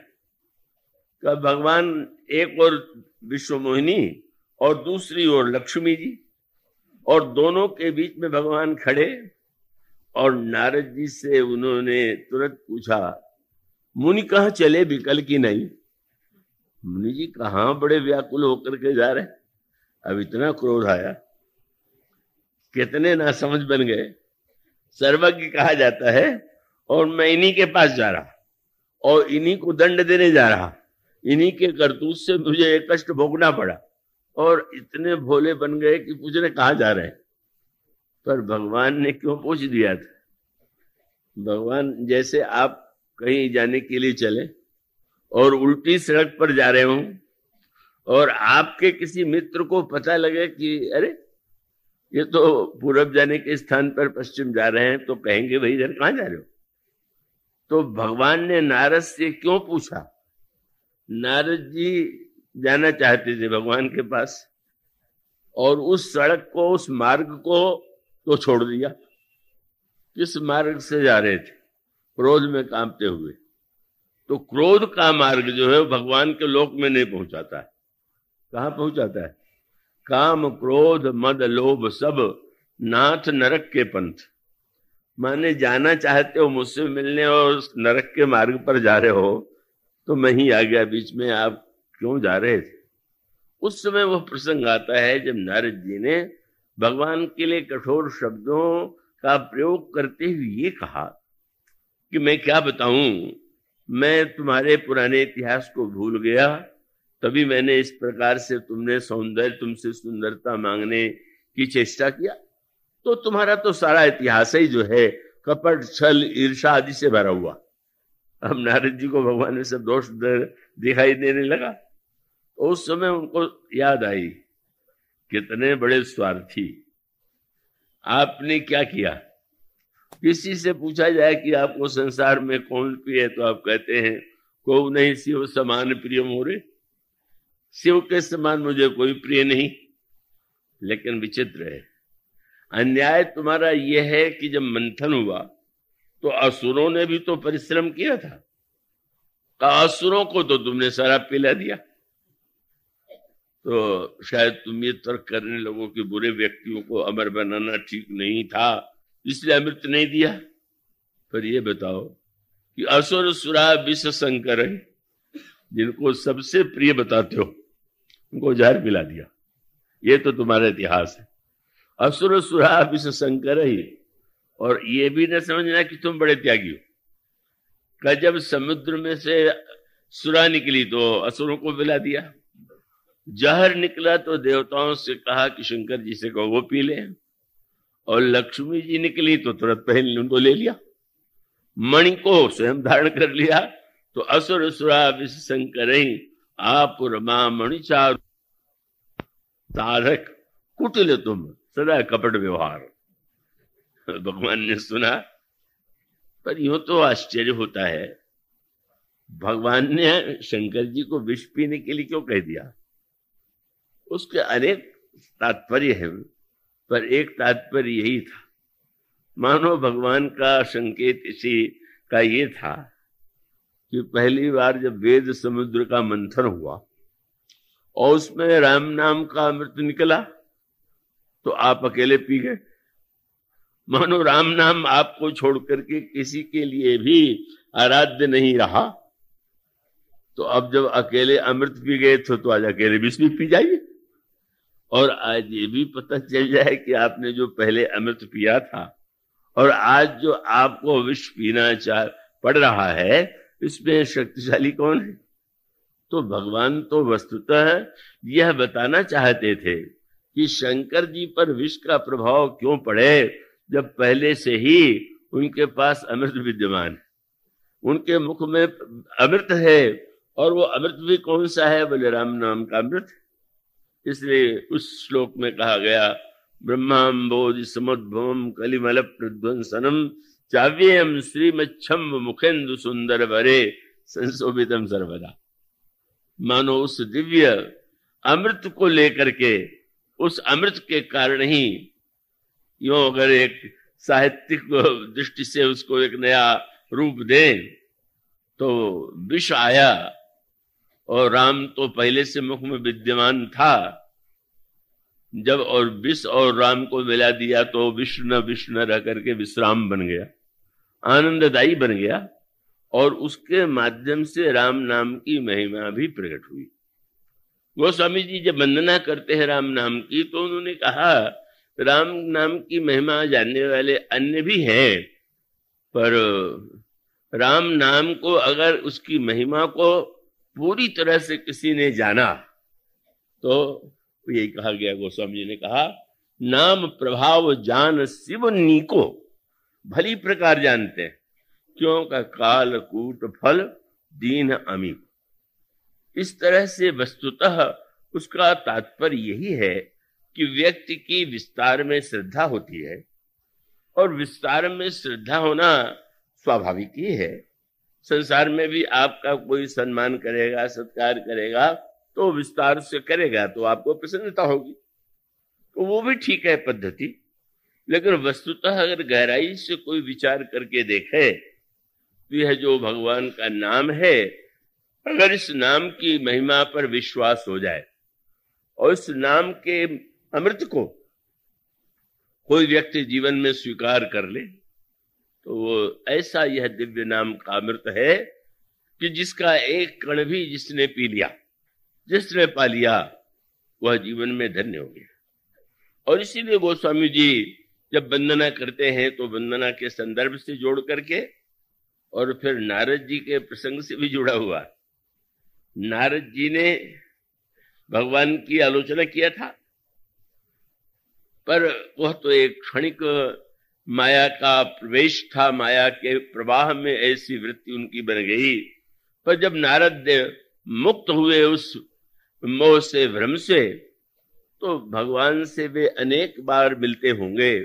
का भगवान एक और विश्व मोहिनी और दूसरी ओर लक्ष्मी जी और दोनों के बीच में भगवान खड़े और नारद जी से उन्होंने तुरंत पूछा मुनि कहा चले विकल की नहीं? मुनि जी कहा बड़े व्याकुल होकर के जा रहे? अब इतना क्रोध आया। कितने ना समझ बन गए। सर्वज्ञ कहा जाता है, और मैं इन्हीं के पास जा रहा, और इन्हीं को दंड देने जा रहा। इन्हीं के करतूत से मुझे एक कष्ट भोगना पड़ा, और इतने भोले बन गए कि पूछने कहा जा रहे पर भगवान ने क्यों पूछ दिया था? भगवान, जैसे आप कहीं जाने के लिए चले और उल्टी सड़क पर जा रहे हो और आपके किसी मित्र को पता लगे कि, अरे, ये तो पूरब जाने के स्थान पर पश्चिम जा रहे हैं तो कहेंगे, भाई, इधर कहाँ जा रहे हो? तो भगवान ने नारद से क्यों पूछा? नारद जी जाना चाहते थे भगवान के पास और उस सड़क को, उस मार्ग को तो छोड़ दिया। किस मार्ग से जा रहे थे? क्रोध में कांपते हुए। तो क्रोध का मार्ग जो है भगवान के लोक में नहीं पहुंचाता है। कहा पहुंचाता है? काम, क्रोध, मद, लोभ, सब नाथ नरक के पंथ। माने जाना चाहते हो, मुझसे मिलने और नरक के मार्ग पर जा रहे हो तो मैं ही आ गया, बीच में आप क्यों जा रहे थे? उस समय वह प्रसंग आता है जब नारद जी ने भगवान के लिए कठोर शब्दों का प्रयोग करते हुए ये कहा कि मैं क्या बताऊँ? मैं तुम्हारे पुराने इतिहास को भूल गया। तभी मैंने इस प्रकार से तुमने सौंदर्य, तुमसे सुंदरता मांगने की चेष्टा किया। तो तुम्हारा तो सारा इतिहास ही जो है, कपट, छल ईर्षा आदि से भरा हुआ। अब नारद जी को भगवान ने सब दोष दिखाई देने लगा। उस समय उनको याद आई, कितने बड़े स्वार्थी। आपने क्या किया? किसी से पूछा जाए कि आपको संसार में कौन प्रिय तो आप कहते हैं को नहीं, शिव समान प्रिय मोरे। शिव के समान मुझे कोई प्रिय नहीं, लेकिन विचित्र है। अन्याय तुम्हारा यह है कि जब मंथन हुआ तो असुरों ने भी तो परिश्रम किया था। असुरों को तो तुमने शराब पिला दिया। तो शायद तुम ये तर्क करने लोगों के बुरे व्यक्तियों को अमर बनाना ठीक नहीं था। इसलिए अमृत नहीं दिया। पर ये बताओ कि असुर सुरा विश्व शंकर जिनको सबसे प्रिय बताते हो, उनको जहर पिला दिया। ये तो तुम्हारा इतिहास है। असुर सुरा विश्व शंकर ही और ये भी न समझना कि तुम बड़े त्यागी हो। का जब समुद्र में से सुरा निकली तो असुरों को पिला दिया। जहर निकला तो देवताओं से कहा कि शंकर जी से कहो, वो पी ले। और लक्ष्मी जी निकली तो तुरंत पहन उनको ले लिया। मणि को स्वयं धारण कर लिया तो असुर सुरा विशंकर शंकर आप रमा मणि चार तारक कुटिल तुम, सदा कपट व्यवहार। भगवान ने सुना, पर यू तो आश्चर्य होता है। भगवान ने शंकर जी को विष पीने के लिए क्यों कह दिया? उसके अनेक तात्पर्य है। पर एक तात्पर्य यही था। मानो भगवान का संकेत इसी का ये था कि पहली बार जब वेद समुद्र का मंथन हुआ और उसमें राम नाम का अमृत निकला तो आप अकेले पी गए। मानो राम नाम आपको छोड़ करके किसी के लिए भी आराध्य नहीं रहा तो अब जब अकेले अमृत पी गए थे तो आज अकेले विष भी पी जाइए। और आज ये भी पता चल जाए कि आपने जो पहले अमृत पिया था, और आज जो आपको विष पीना चाह पड़ रहा है, इसमें शक्तिशाली कौन है? तो भगवान तो वस्तुतः यह बताना चाहते थे कि शंकर जी पर विष का प्रभाव क्यों पड़े, जब पहले से ही उनके पास अमृत विद्यमान है। उनके मुख में अमृत है, और वो अमृत भी कौन सा है? बोले राम नाम का अमृत इसलिए उस श्लोक में कहा गया ब्रह्माम्बोधि समुद्भवम कलिमल प्रध्वंसनम चाव्यम श्रीमच्छम मुखेन्दु सुंदर भरे संशोभितम सर्वदा। मानो उस दिव्य अमृत को लेकर के, उस अमृत के कारण ही यो अगर एक साहित्यिक दृष्टि से उसको एक नया रूप दे तो विष आया। और राम तो पहले से मुख में विद्यमान था। जब और विष और राम को मिला दिया तो विष्णु विष्णु रह करके विश्राम बन गया, आनंददायी बन गया और उसके माध्यम से राम नाम की महिमा भी प्रकट हुई। गोस्वामी जी जब वंदना करते हैं राम नाम की तो उन्होंने कहा, राम नाम की महिमा जानने वाले अन्य भी हैं, पर राम नाम को अगर उसकी महिमा को पूरी तरह से किसी ने जाना तो यही कहा गया, गोस्वामी जी ने कहा, नाम प्रभाव जान शिव नीको, भली प्रकार जानते हैं। क्यों का काल कूट फल दीन अमी इस तरह से वस्तुतः उसका तात्पर्य यही है कि व्यक्ति की विस्तार में श्रद्धा होती है, और विस्तार में श्रद्धा होना स्वाभाविक ही है। संसार में भी आपका कोई सम्मान करेगा, सत्कार करेगा तो विस्तार से करेगा तो आपको प्रसन्नता होगी। तो वो भी ठीक है पद्धति। लेकिन वस्तुतः अगर गहराई से कोई विचार करके देखे तो यह जो भगवान का नाम है, अगर इस नाम की महिमा पर विश्वास हो जाए, और इस नाम के अमृत को कोई व्यक्ति जीवन में स्वीकार कर ले तो वो ऐसा यह दिव्य नाम का अमृत है कि जिसका एक कण भी जिसने पी लिया, जिसने पा लिया, वह जीवन में धन्य हो गया। और इसीलिए गोस्वामी जी जब वंदना करते हैं तो वंदना के संदर्भ से जोड़ करके और फिर नारद जी के प्रसंग से भी जुड़ा हुआ। नारद जी ने भगवान की आलोचना किया था, पर वह तो एक क्षणिक माया का प्रवेश था, माया के प्रवाह में ऐसी वृत्ति उनकी बन गई। पर जब नारद देव मुक्त हुए उस मोह से, भ्रम से तो भगवान से वे अनेक बार मिलते होंगे,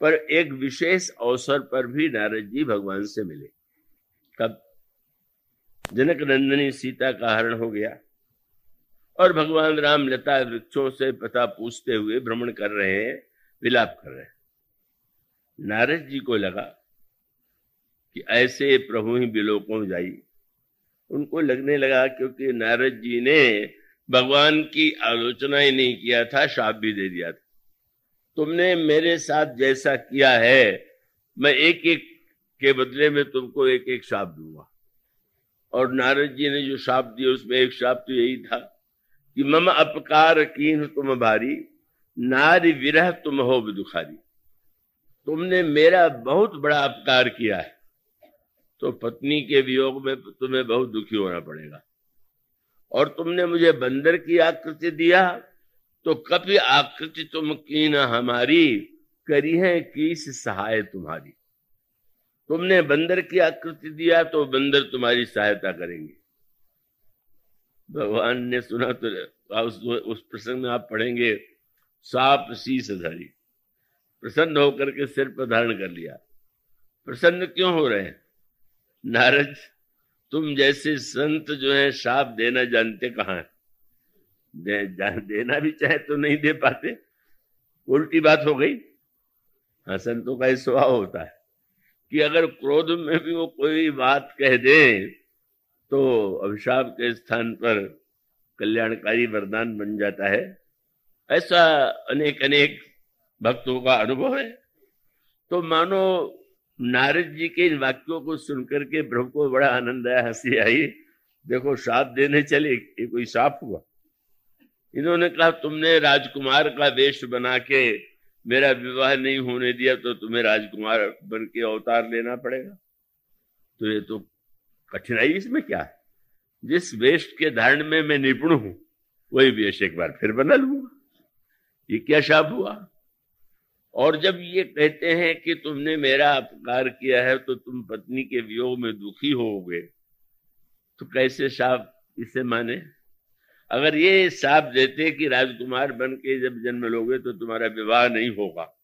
पर एक विशेष अवसर पर भी नारद जी भगवान से मिले। कब जनक नंदनी सीता का हरण हो गया और भगवान राम लता वृक्षों से पता पूछते हुए भ्रमण कर रहे हैं, विलाप कर रहे हैं। नारद जी को लगा कि ऐसे प्रभु ही बिलोकों जाई उनको लगने लगा क्योंकि नारद जी ने भगवान की आलोचना ही नहीं किया था शाप भी दे दिया था। तुमने मेरे साथ जैसा किया है, मैं एक एक के बदले में तुमको एक एक शाप दूँगा। और नारद जी ने जो शाप दिया, उसमें एक शाप तो यही था कि मम अपकार कीन तुम भारी, नारी विरह तुम हो दुखारी तुमने मेरा बहुत बड़ा अपकार किया है। तो पत्नी के वियोग में तुम्हें बहुत दुखी होना पड़ेगा। और तुमने मुझे बंदर की आकृति दिया तो कभी आकृति तुम की न हमारी करी है किस सहाय तुम्हारी। तुमने बंदर की आकृति दिया तो बंदर तुम्हारी सहायता करेंगे। भगवान ने सुना तो उस, उस प्रसंग में आप पढ़ेंगे साप शीस धरी प्रसन्न होकर के सिर पर धारण कर लिया। प्रसन्न क्यों हो रहे हैं? नारद तुम जैसे संत जो है शाप देना जानते कहा है? दे, देना भी चाहे तो नहीं दे पाते। उल्टी बात हो गई। हाँ संतों का स्वभाव होता है कि अगर क्रोध में भी वो कोई बात कह दे तो अभिशाप के स्थान पर कल्याणकारी वरदान बन जाता है। ऐसा अनेक अनेक भक्तों का अनुभव है। तो मानो नारद जी के इन वाक्यों को सुनकर के ब्रह्म को बड़ा आनंद आया, हँसी आई। देखो, साप देने चले, ये कोई साप हुआ। इन्होंने कहा, तुमने राजकुमार का वेश बना के मेरा विवाह नहीं होने दिया तो तुम्हें राजकुमार बन के अवतार लेना पड़ेगा। तो ये तो कठिनाई इसमें क्या है? जिस वेश के धारण में मैं निपुण हूँ, वही वेश एक बार फिर बना लूँगा। ये क्या शाप हुआ? और जब ये कहते हैं कि तुमने मेरा अपकार किया है तो तुम पत्नी के वियोग में दुखी होगे। तो कैसे साफ़ इसे माने? अगर ये साफ़ देते कि राजकुमार बन के जब जन्म लोगे तो तुम्हारा विवाह नहीं होगा।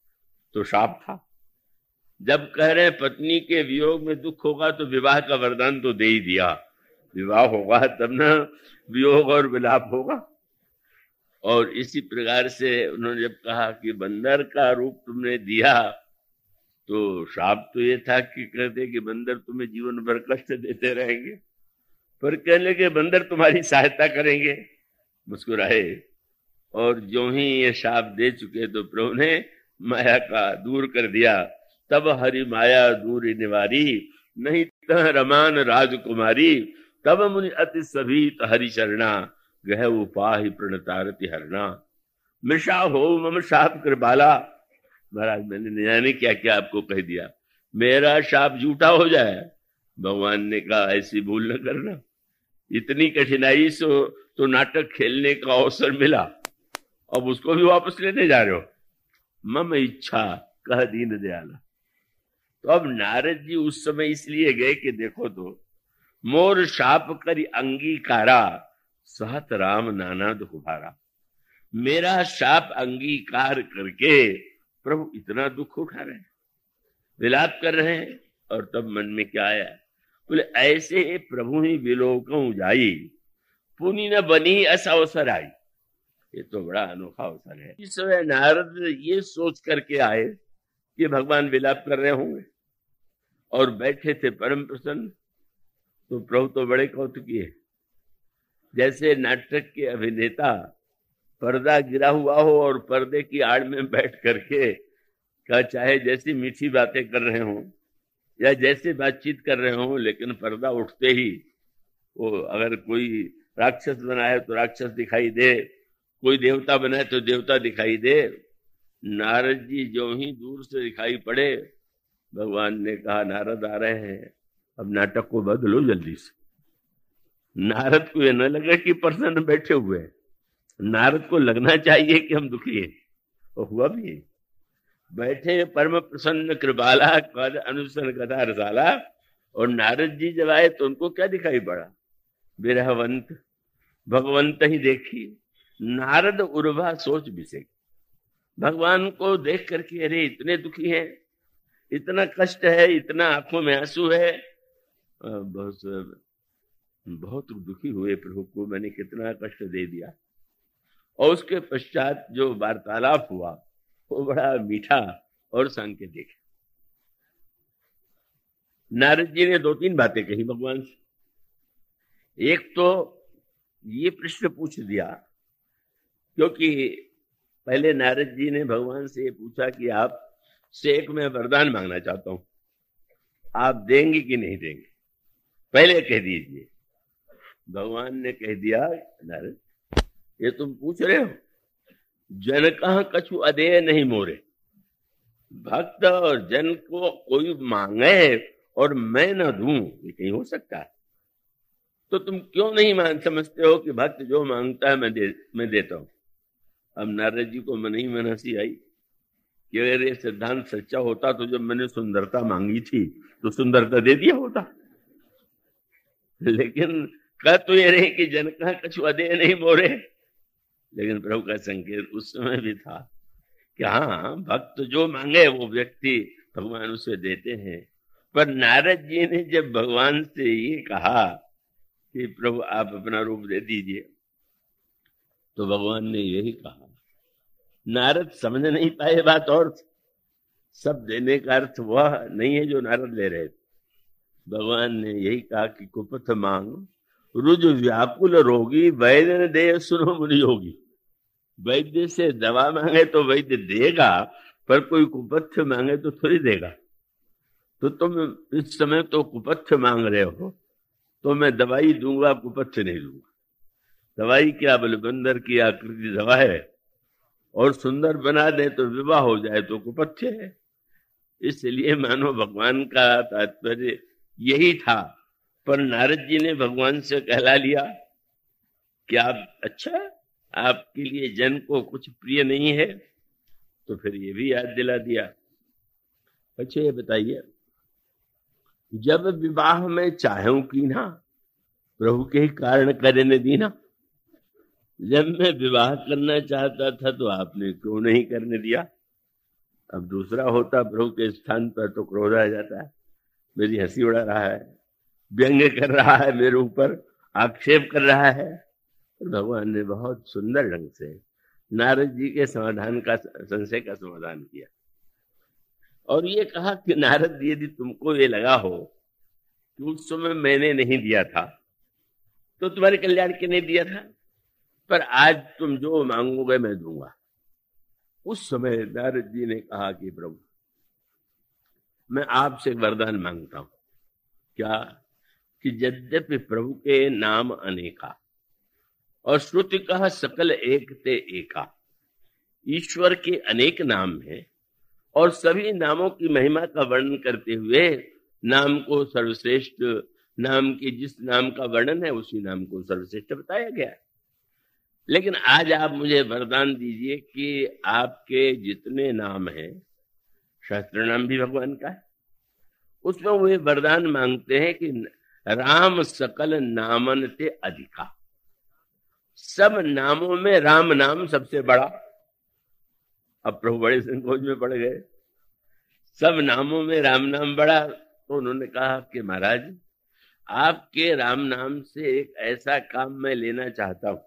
तो साफ़ था। जब कह रहे पत्नी के वियोग में दुख होगा तो विवाह का वरदान तो दे ही दिया। विवाह होगा तब ना वियोग और विलाप होगा। और इसी प्रकार से उन्होंने जब कहा कि बंदर का रूप तुमने दिया तो शाप तो ये था कि कहते कि बंदर तुम्हें जीवन भर कष्ट देते रहेंगे। पर कहने लगे, बंदर तुम्हारी सहायता करेंगे। मुस्कुराए, और जो ही ये शाप दे चुके तो प्रभु ने माया का दूर कर दिया। तब हरि माया दूर निवारी, नहीं तह रमान राजकुमारी, तब मुनि अति सभी हरि शरणा। गह उपाहि प्रणतारति हरना। मिशा हो, मम शाप कृपाला महाराज, मैंने न जाने क्या क्या आपको कह दिया। मेरा शाप झूठा हो जाए। भगवान ने कहा, ऐसी भूल न करना। इतनी कठिनाई से तो नाटक खेलने का अवसर मिला। अब उसको भी वापस लेने जा रहे हो। मम इच्छा, कह दीन दयाला। तो अब नारद जी उस समय इसलिए गए कि देखो तो मोर शाप करी अंगीकारा। सहत राम नाना दुखभारा। मेरा शाप अंगीकार करके प्रभु इतना दुख उठा रहे हैं। विलाप कर रहे हैं और तब मन में क्या आया? बोले, ऐसे प्रभु ही विलोक जाई, पुनी न बनी ऐसा अवसर आई। ये तो बड़ा अनोखा अवसर है। इस समय नारद ये सोच करके आए कि भगवान विलाप कर रहे होंगे और बैठे थे परम प्रसन्न। तो प्रभु तो बड़े कौतुकी है। जैसे नाटक के अभिनेता पर्दा गिरा हुआ हो और पर्दे की आड़ में बैठ करके का चाहे जैसी मीठी बातें कर रहे हों या जैसे बातचीत कर रहे हों, लेकिन पर्दा उठते ही वो अगर कोई राक्षस बना है तो राक्षस दिखाई दे, कोई देवता बना है तो देवता दिखाई दे। नारद जी जो ही दूर से दिखाई पड़े, भगवान ने कहा, नारद आ रहे हैं, अब नाटक को बदलो जल्दी से। नारद को यह न लगे कि प्रसन्न बैठे हुए हैं। नारद को लगना चाहिए कि हम दुखी हैं। और हुआ भी है। बैठे परम प्रसन्न कृपाला, पद अनुसरण कथा रसाला। और नारद जी जब आए तो उनको क्या दिखाई पड़ा? विरहवंत, भगवंत ही देखी। नारद उर्वा सोच बिसे। भगवान को देख करके, अरे, इतने दुखी हैं। इतना कष्ट है, इतना आँखों में आँसू है। बहुत बहुत दुखी हुए प्रभु को, मैंने कितना कष्ट दे दिया। और उसके पश्चात जो वार्तालाप हुआ, वो बड़ा मीठा और सांकेतिक। नारद जी ने दो तीन बातें कही भगवान से। एक तो ये प्रश्न पूछ दिया, क्योंकि पहले नारद जी ने भगवान से पूछा कि आप एक मैं वरदान मांगना चाहता हूँ। आप देंगे कि नहीं देंगे? पहले कह दीजिए। भगवान ने कह दिया, नारद, ये तुम पूछ रहे हो, जन कहा कछु अदेय नहीं मोरे? भक्त और जन को कोई मांगे और मैं न दू, ये कहीं हो सकता है। तो तुम क्यों नहीं मान, समझते हो कि भक्त जो माँगता है मैं दे, मैं देता हूँ। अब नारद जी को मन ही मन हँसी आई कि अगर ये सिद्धांत सच्चा होता तो जब मैंने सुंदरता मांगी थी तो सुंदरता दे दिया होता। लेकिन कह तो ये रहे कि जन कहा कछु अदे नहीं मोरे। लेकिन प्रभु का संकेत उस समय भी था कि हाँ भक्त जो मांगे वो व्यक्ति भगवान उसे देते हैं। पर नारद जी ने जब भगवान से ये कहा कि प्रभु आप अपना रूप दे दीजिए तो भगवान ने यही कहा, नारद समझ नहीं पाए बात और। सब देने का अर्थ वह नहीं है जो नारद ले रहे थे। भगवान ने यही कहा कि कुपथ मांग रुज व्याकुल रोगी, वैद्य ने दे सुनो मुनि योगी। वैद्य से दवा मांगे तो वैद्य देगा, पर कोई कुपथ्य मांगे तो थोड़ी देगा। तो तुम इस समय तो कुपथ्य मांग रहे हो तो मैं दवाई दूँगा, कुपथ्य नहीं दूँगा। दवाई क्या बोले बंदर की आकृति दवा है, और सुंदर बना दे तो विवाह हो जाए तो कुपथ्य है। इसलिए मानो भगवान का तात्पर्य यही था पर नारद जी ने भगवान से कहला लिया कि आप अच्छा आपके लिए जन को कुछ प्रिय नहीं है तो फिर ये भी याद दिला दिया। अच्छा ये बताइए, जब विवाह में चाहूँ की ना, प्रभु के ही कारण करने दी ना, जब मैं विवाह करना चाहता था तो आपने क्यों नहीं करने दिया? अब दूसरा होता, प्रभु के स्थान पर तो क्रोध आ जाता है, मेरी हँसी उड़ा रहा है। व्यंग्य कर रहा है मेरे ऊपर, आक्षेप कर रहा है। भगवान ने बहुत सुंदर ढंग से नारद जी के समाधान का, संशय का समाधान किया। और ये कहा कि नारद यदि तुमको ये लगा हो कि उस समय मैंने नहीं दिया था तो तुम्हारे कल्याण के नहीं दिया था, पर आज तुम जो मांगोगे मैं दूँगा। उस समय नारद जी ने कहा कि प्रभु, मैं आपसे वरदान माँगता हूँ। क्या कि यद्यपि प्रभु के नाम अनेका, और श्रुति कहा, सकल एक ते एका। ईश्वर के अनेक नाम हैं, और सभी नामों की महिमा का वर्णन करते हुए नाम को सर्वश्रेष्ठ, नाम के जिस नाम का वर्णन है, उसी नाम को सर्वश्रेष्ठ बताया गया है। लेकिन आज आप मुझे वरदान दीजिए कि आपके जितने नाम हैं, शास्त्र नाम भी भगवान का है, उसमें वे वरदान मांगते हैं कि राम सकल नामन ते अधिका। सब नामों में राम नाम सबसे बड़ा। अब प्रभु बड़े संकोच में पड़ गए। सब नामों में राम नाम बड़ा तो उन्होंने कहा कि महाराज, आपके राम नाम से एक ऐसा काम मैं लेना चाहता हूँ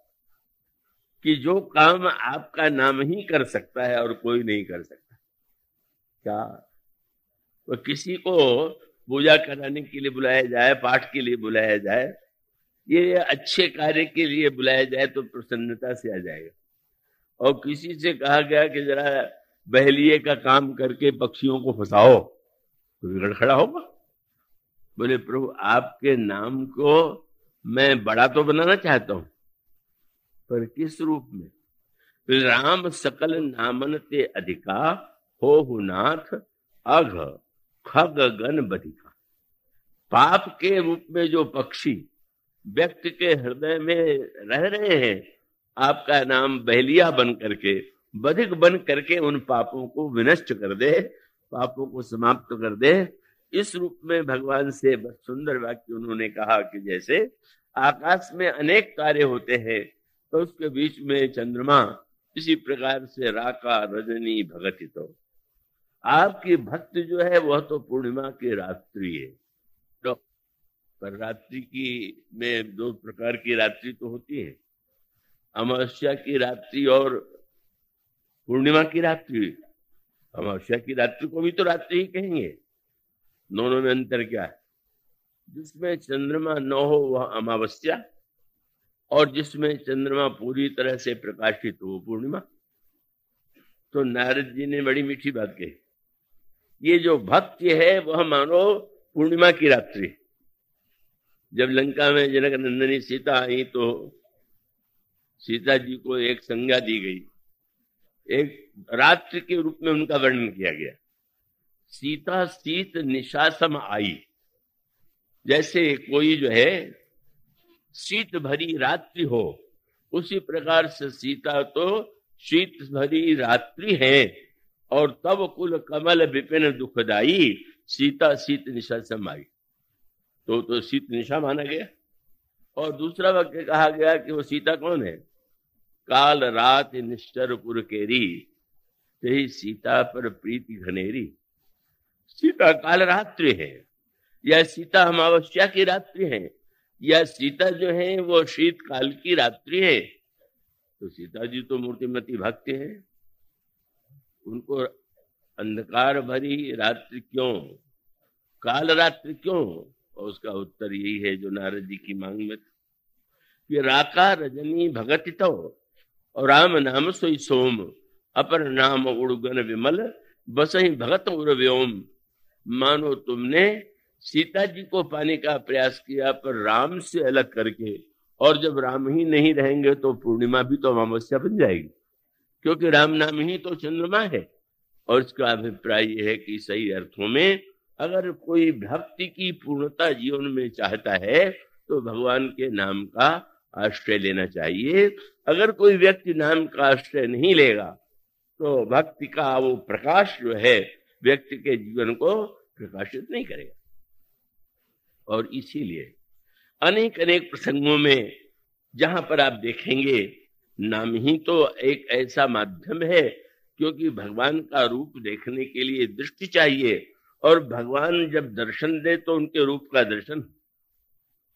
कि जो काम आपका नाम ही कर सकता है और कोई नहीं कर सकता। क्या? तो किसी को पूजा कराने के लिए बुलाया जाए, पाठ के लिए बुलाया जाए, ये अच्छे कार्य के लिए बुलाया जाए तो प्रसन्नता से आ जाएगा। और किसी से कहा गया कि जरा बहलिए का काम करके पक्षियों को फंसाओ तो बिगड़ खड़ा होगा। बोले, प्रभु, आपके नाम को मैं बड़ा तो बनाना चाहता हूँ, पर किस रूप में? राम सकल नामन ते अधिका हो नाथ अघ। खग गन बधिका। पाप के रूप में जो पक्षी व्यक्ति के हृदय में रह रहे हैं, आपका नाम बहलिया बन करके बधिक बन करके उन पापों को विनष्ट कर दे, पापों को समाप्त कर दे। इस रूप में भगवान से सुंदर वाक्य उन्होंने कहा कि जैसे आकाश में अनेक तारे होते हैं तो उसके बीच में चंद्रमा, इसी प्रकार से राका रजनी भगति तो आपकी भक्ति जो है, वह तो पूर्णिमा की रात्रि है। तो पर रात्रि की में दो प्रकार की रात्रि तो होती है। अमावस्या की रात्रि और पूर्णिमा की रात्रि। अमावस्या की रात्रि को भी तो रात्रि ही कहेंगे। दोनों में अंतर क्या है? जिसमें चंद्रमा न हो, वह अमावस्या, और जिसमें चंद्रमा पूरी तरह से प्रकाशित हो पूर्णिमा। तो नारद जी ने बड़ी मीठी बात कही। ये जो भक्ति है, वह मानो पूर्णिमा की रात्रि। जब लंका में जनक नंदनी सीता आई तो सीता जी को एक संज्ञा दी गई। एक रात्रि के रूप में उनका वर्णन किया गया। सीता सीत निशासम आई। जैसे कोई जो है शीत भरी रात्रि हो, उसी प्रकार से सीता तो शीत भरी रात्रि है। और तब कुल कमल विपिन दुखदाई, सीता शीत निशा समाई तो तो शीत निशा माना गया। और दूसरा वाक्य कहा गया कि वो सीता कौन है? काल रात निश्चर पुर केरी, ते सीता पर प्रीति घनेरी। सीता काल रात्रि है, या सीता अमावस्या की रात्रि है, या सीता जो है वो शीतकाल की रात्रि है। तो सीता जी तो मूर्तिमती भक्त है। उनको अंधकार भरी रात्रि क्यों? काल रात्रि क्यों? और उसका उत्तर यही है जो नारद जी की मांग में कि राका रजनी भगत तो और राम नाम सोई सोम, अपर नाम उड़गन विमल बस ही भगत उर व्योम मानो तुमने सीता जी को पाने का प्रयास किया, पर राम से अलग करके, और जब राम ही नहीं रहेंगे तो पूर्णिमा भी तो अमावस्या बन जाएगी। क्योंकि राम नाम ही तो चंद्रमा है। और इसका अभिप्राय यह है कि सही अर्थों में अगर कोई भक्ति की पूर्णता जीवन में चाहता है तो भगवान के नाम का आश्रय लेना चाहिए। अगर कोई व्यक्ति नाम का आश्रय नहीं लेगा तो भक्ति का वो प्रकाश जो है, व्यक्ति के जीवन को प्रकाशित नहीं करेगा। और इसीलिए अनेक अनेक प्रसंगों में जहाँ पर आप देखेंगे नाम ही तो एक ऐसा माध्यम है, क्योंकि भगवान का रूप देखने के लिए दृष्टि चाहिए। और भगवान जब दर्शन दे तो उनके रूप का दर्शन।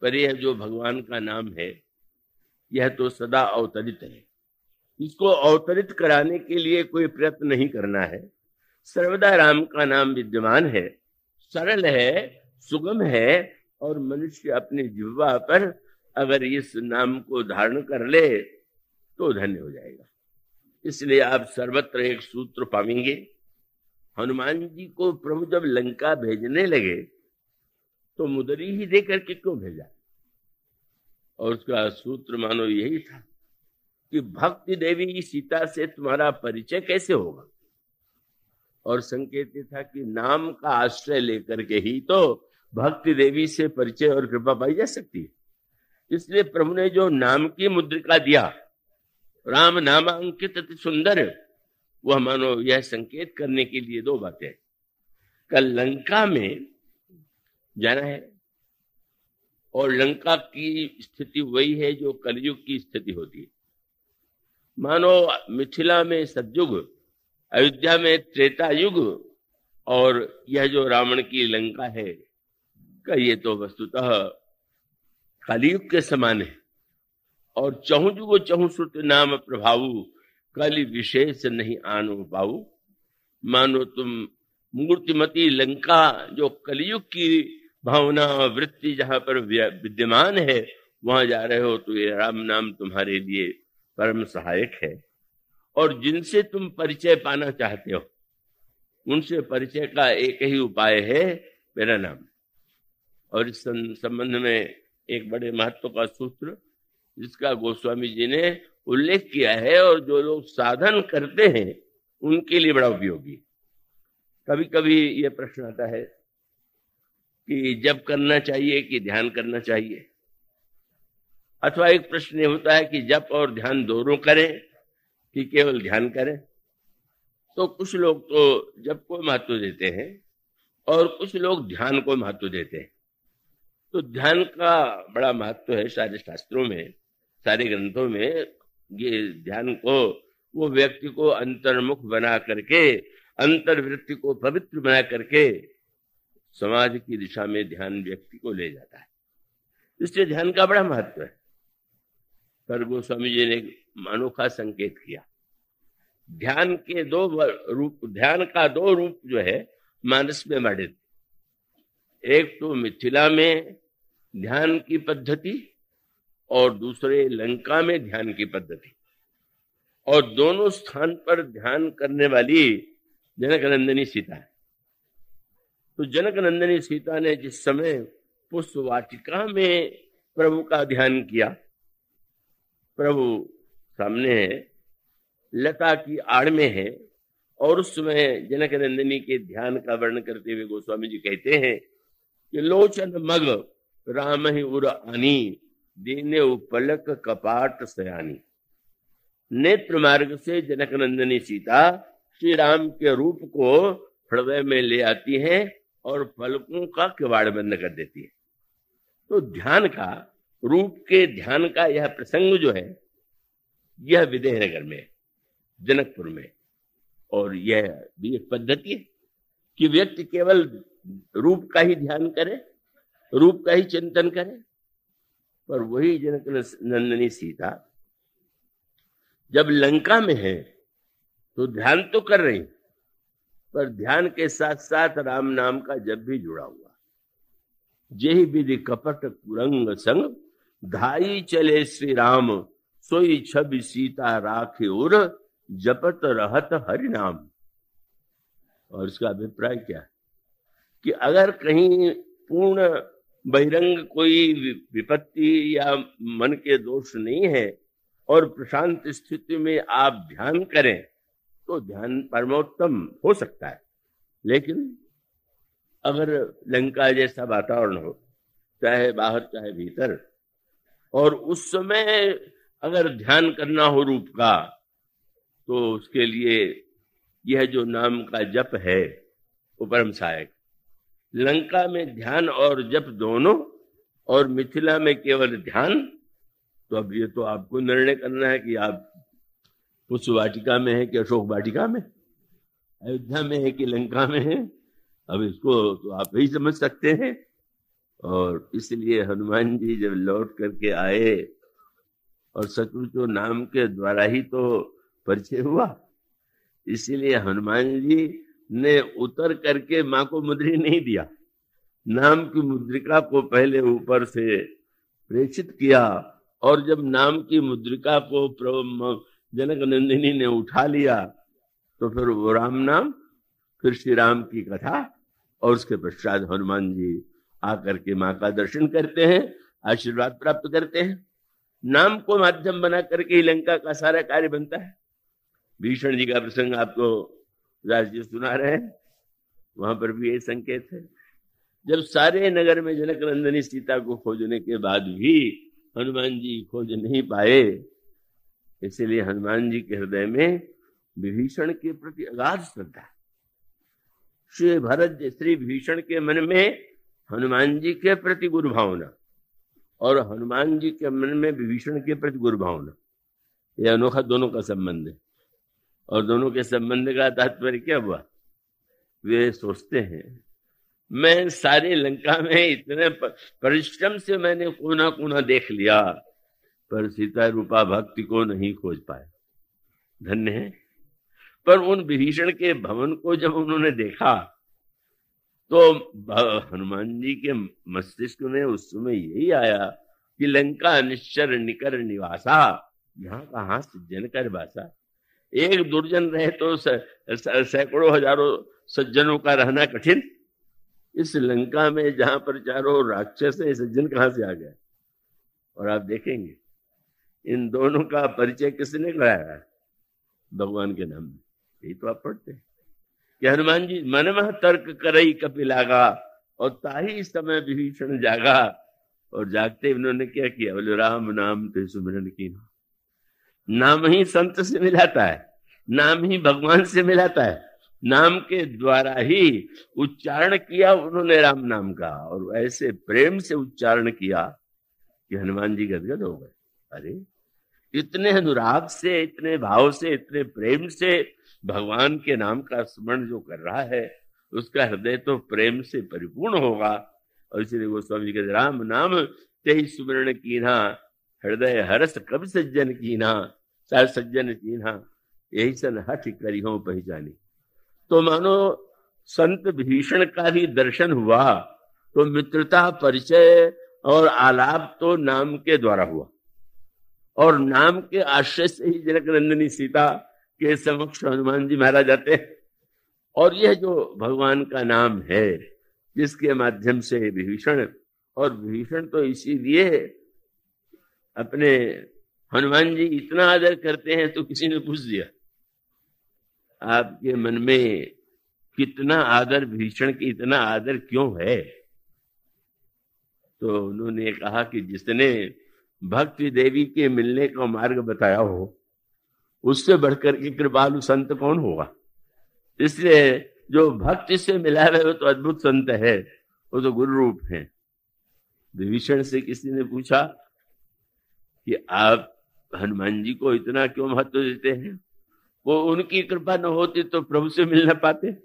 पर यह जो भगवान का नाम है, यह तो सदा अवतरित है। इसको अवतरित कराने के लिए कोई प्रयत्न नहीं करना है। सर्वदा राम का नाम विद्यमान है। सरल है, सुगम है, और मनुष्य अपनी जिह्वा पर अगर इस नाम को धारण कर ले तो धन्य हो जाएगा। इसलिए आप सर्वत्र एक सूत्र पाएँगे। हनुमान जी को प्रभु जब लंका भेजने लगे तो मुदरी ही दे करके क्यों भेजा? और उसका सूत्र मानो यही था कि भक्ति देवी सीता से तुम्हारा परिचय कैसे होगा? और संकेत था कि नाम का आश्रय लेकर के ही तो भक्ति देवी से परिचय और कृपा पाई जा सकती है। इसलिए प्रभु ने जो नाम की मुद्रिका दिया राम नामांकित अति सुंदर। वह मानो यह संकेत करने के लिए दो बातें। कल लंका में जाना है और लंका की स्थिति वही है जो कलयुग की स्थिति होती है। मानो मिथिला में सतयुग, अयोध्या में त्रेता युग और यह जो रावण की लंका है का ये तो वस्तुतः कलयुग के समान है। और चहु जुगो चहु श्रुत नाम प्रभाव, कल विशेष नहीं आनो पाऊ मानो तुम मूर्तिमती लंका, जो कलयुग की भावना और वृत्ति जहाँ पर विद्यमान है, वहाँ जा रहे हो तो ये राम नाम तुम्हारे लिए परम सहायक है। और जिनसे तुम परिचय पाना चाहते हो, उनसे परिचय का एक ही उपाय है मेरा नाम। और इस संबंध में एक बड़े महत्व का सूत्र जिसका गोस्वामी जी ने उल्लेख किया है और जो लोग साधन करते हैं, उनके लिए बड़ा उपयोगी कभी कभी ये प्रश्न आता है कि जब करना चाहिए कि ध्यान करना चाहिए? अथवा एक प्रश्न ये होता है कि जप और ध्यान दोनों करें कि केवल ध्यान करें? तो कुछ लोग तो जप को महत्व देते हैं और कुछ लोग ध्यान को महत्व देते हैं। तो ध्यान का बड़ा महत्व है सारे शास्त्रों में सारे ग्रंथों में ये ध्यान को, वो व्यक्ति को अंतर्मुख बना करके, अंतर्वृत्ति को पवित्र बना करके समाज की दिशा में ध्यान व्यक्ति को ले जाता है। इसलिए ध्यान का बड़ा महत्व है। पर गोस्वामी जी ने अनोखा संकेत किया। ध्यान के दो रूप, ध्यान का दो रूप जो है, मानस में मर्डित एक तो मिथिला में ध्यान की पद्धति और दूसरे लंका में ध्यान की पद्धति। और दोनों स्थान पर ध्यान करने वाली जनक नंदनी सीता है। तो जनक नंदनी सीता ने जिस समय पुष्प वाटिका में प्रभु का ध्यान किया, प्रभु सामने है, लता की आड़ में है, और उस समय जनक नंदिनी के ध्यान का वर्णन करते हुए गोस्वामी जी कहते हैं कि लोचन मग राम ही उर आनी। दीने उपलक कपाट सयानी। नेत्र मार्ग से जनक नंदनी सीता श्री राम के रूप को हृदय में ले आती है और पलकों का किवाड़ बंद कर देती है। तो ध्यान का, रूप के ध्यान का यह प्रसंग जो है, यह विदेहनगर में, जनकपुर में, और यह भी एक पद्धति है कि व्यक्ति केवल रूप का ही ध्यान करे, रूप का ही चिंतन करे पर वही जनक नंदनी सीता जब लंका में है तो ध्यान तो कर रही, पर ध्यान के साथ साथ राम नाम का जब भी जुड़ा हुआ। जेहि विधि कपट कुरंग संग, धाई चले श्री राम सोई छवि सीता राखे उर जपत रहत हरि नाम और इसका अभिप्राय क्या? कि अगर कहीं पूर्ण बहिरंग कोई विपत्ति या मन के दोष नहीं है और प्रशांत स्थिति में आप ध्यान करें तो ध्यान परमोत्तम हो सकता है। लेकिन अगर लंका जैसा वातावरण हो, चाहे बाहर, चाहे भीतर, और उस समय अगर ध्यान करना हो रूप का तो उसके लिए यह जो नाम का जप है, वो परम सहायक लंका में ध्यान और जप दोनों और मिथिला में केवल ध्यान तो अब ये तो आपको निर्णय करना है कि आप पुष्प वाटिका में है कि अशोक वाटिका में अयोध्या में है कि लंका में है? अब इसको तो आप ही समझ सकते हैं। और इसलिए हनुमान जी जब लौट करके आए और सचमुच नाम के द्वारा ही तो परिचय हुआ, इसीलिए हनुमान जी ने उतर करके माँ को मुद्री नहीं दिया। नाम की मुद्रिका को पहले ऊपर से प्रेषित किया और जब नाम की मुद्रिका को जनक नंदिनी ने उठा लिया तो फिर वो राम नाम, फिर श्री राम की कथा और उसके पश्चात हनुमान जी आकर के माँ का दर्शन करते हैं, आशीर्वाद प्राप्त करते हैं। नाम को माध्यम बना करके लंका का सारा कार्य बनता है। भीषण जी का प्रसंग आपको राज जी सुना रहे हैं वहाँ पर भी ये संकेत है। जब सारे नगर में जनक नंदनी सीता को खोजने के बाद भी हनुमान जी खोज नहीं पाए, इसलिए हनुमान जी के हृदय में विभीषण के प्रति अगाध श्रद्धा। श्री भरत श्री भीषण के मन में हनुमान जी के प्रति गुरु भावना और हनुमान जी के मन में विभीषण के प्रति गुरु भावना यह अनोखा दोनों का संबंध है। और दोनों के संबंध का तात्पर्य क्या हुआ? वे सोचते हैं, मैं सारे लंका में इतने परिश्रम से मैंने कोना कोना देख लिया, पर सीता रूपा भक्ति को नहीं खोज पाए। धन्य है। पर उन विभीषण के भवन को जब उन्होंने देखा तो हनुमान जी के मस्तिष्क में उस समय यही आया कि लंका निश्चर निकर निवासा, यहाँ कहा सज्जन कर बासा एक दुर्जन रहे तो सैकड़ों हज़ारों सज्जनों का रहना कठिन। इस लंका में जहाँ पर चारों राक्षस है सज्जन कहाँ से आ गए? और आप देखेंगे, इन दोनों का परिचय किसने कराया? भगवान के नाम में। यही तो आप पढ़ते हैं। कि हनुमान जी, मन में तर्क करई कपिलागा और ताही समय विभीषण जागा। और जागते उन्होंने क्या किया? बोले, राम नाम तो सुमिरन की नाम ही संत से मिलाता है, नाम ही भगवान से मिलाता है। नाम के द्वारा ही उच्चारण किया उन्होंने राम नाम का, और ऐसे प्रेम से उच्चारण किया कि हनुमान जी गदगद हो गए। अरे, इतने अनुराग से, इतने भाव से, इतने प्रेम से भगवान के नाम का स्मरण जो कर रहा है, उसका हृदय तो प्रेम से परिपूर्ण होगा। और इसलिए गोस्वामी कहते राम नाम ते ही सुमरण कीना हृदय हरस कब सज्जन कीना सर सज्जन कीना यही सन हठ करियो पहचानी। तो मानो संत भीषण का ही दर्शन हुआ तो मित्रता, परिचय और आलाप तो नाम के द्वारा हुआ। और नाम के आश्रय से ही जनक नंदिनी सीता के समक्ष हनुमान जी महाराज आते हैं। और यह जो भगवान का नाम है, जिसके माध्यम से विभीषण और विभीषण तो इसीलिए अपने हनुमान जी इतना आदर करते हैं तो किसी ने पूछ दिया। आपके मन में कितना आदर, भीषण की इतना आदर क्यों है? तो उन्होंने कहा कि जिसने भक्ति देवी के मिलने का मार्ग बताया हो, उससे बढ़कर के कृपालु संत कौन होगा? इसलिए जो भक्ति से मिला है, वो तो अद्भुत संत है, वो तो गुरु रूप है। विभीषण से किसी ने पूछा कि आप हनुमान जी को इतना क्यों महत्व देते हैं? वो उनकी कृपा न होती तो प्रभु से मिल ना पाते,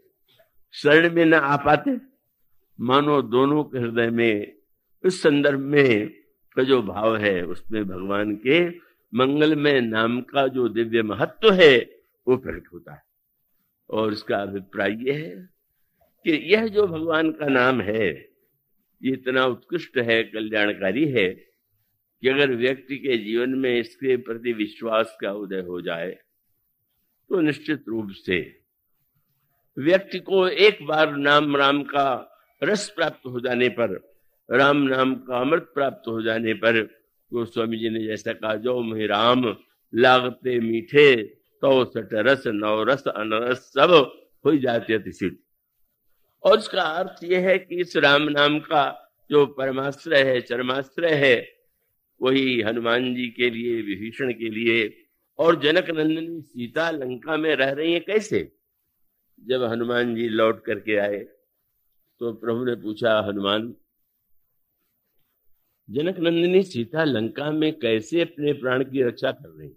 शरण में न आ पाते। मानो दोनों के हृदय में इस संदर्भ में का जो भाव है, उसमें भगवान के मंगलमय नाम का जो दिव्य महत्व है, वो प्रकट होता है। और इसका अभिप्राय यह है कि यह जो भगवान का नाम है, ये इतना उत्कृष्ट है, कल्याणकारी है कि अगर व्यक्ति के जीवन में इसके प्रति विश्वास का उदय हो जाए तो निश्चित रूप से व्यक्ति को एक बार नाम राम का रस प्राप्त हो जाने पर, राम नाम का अमृत प्राप्त हो जाने पर तो स्वामी जी ने जैसा कहा, जो मुहे राम लागते मीठे तो सट रस नव रस, अनरस सब हो जाते अतिशित और इसका अर्थ यह है कि इस राम नाम का जो परमाश्रय है, चरमाश्रय है वही हनुमान जी के लिए, विभीषण के लिए। और जनक नंदनी सीता लंका में रह रही है कैसे? जब हनुमान जी लौट करके आए तो प्रभु ने पूछा, हनुमान जनक नंदिनी सीता लंका में कैसे अपने प्राण की रक्षा कर रही?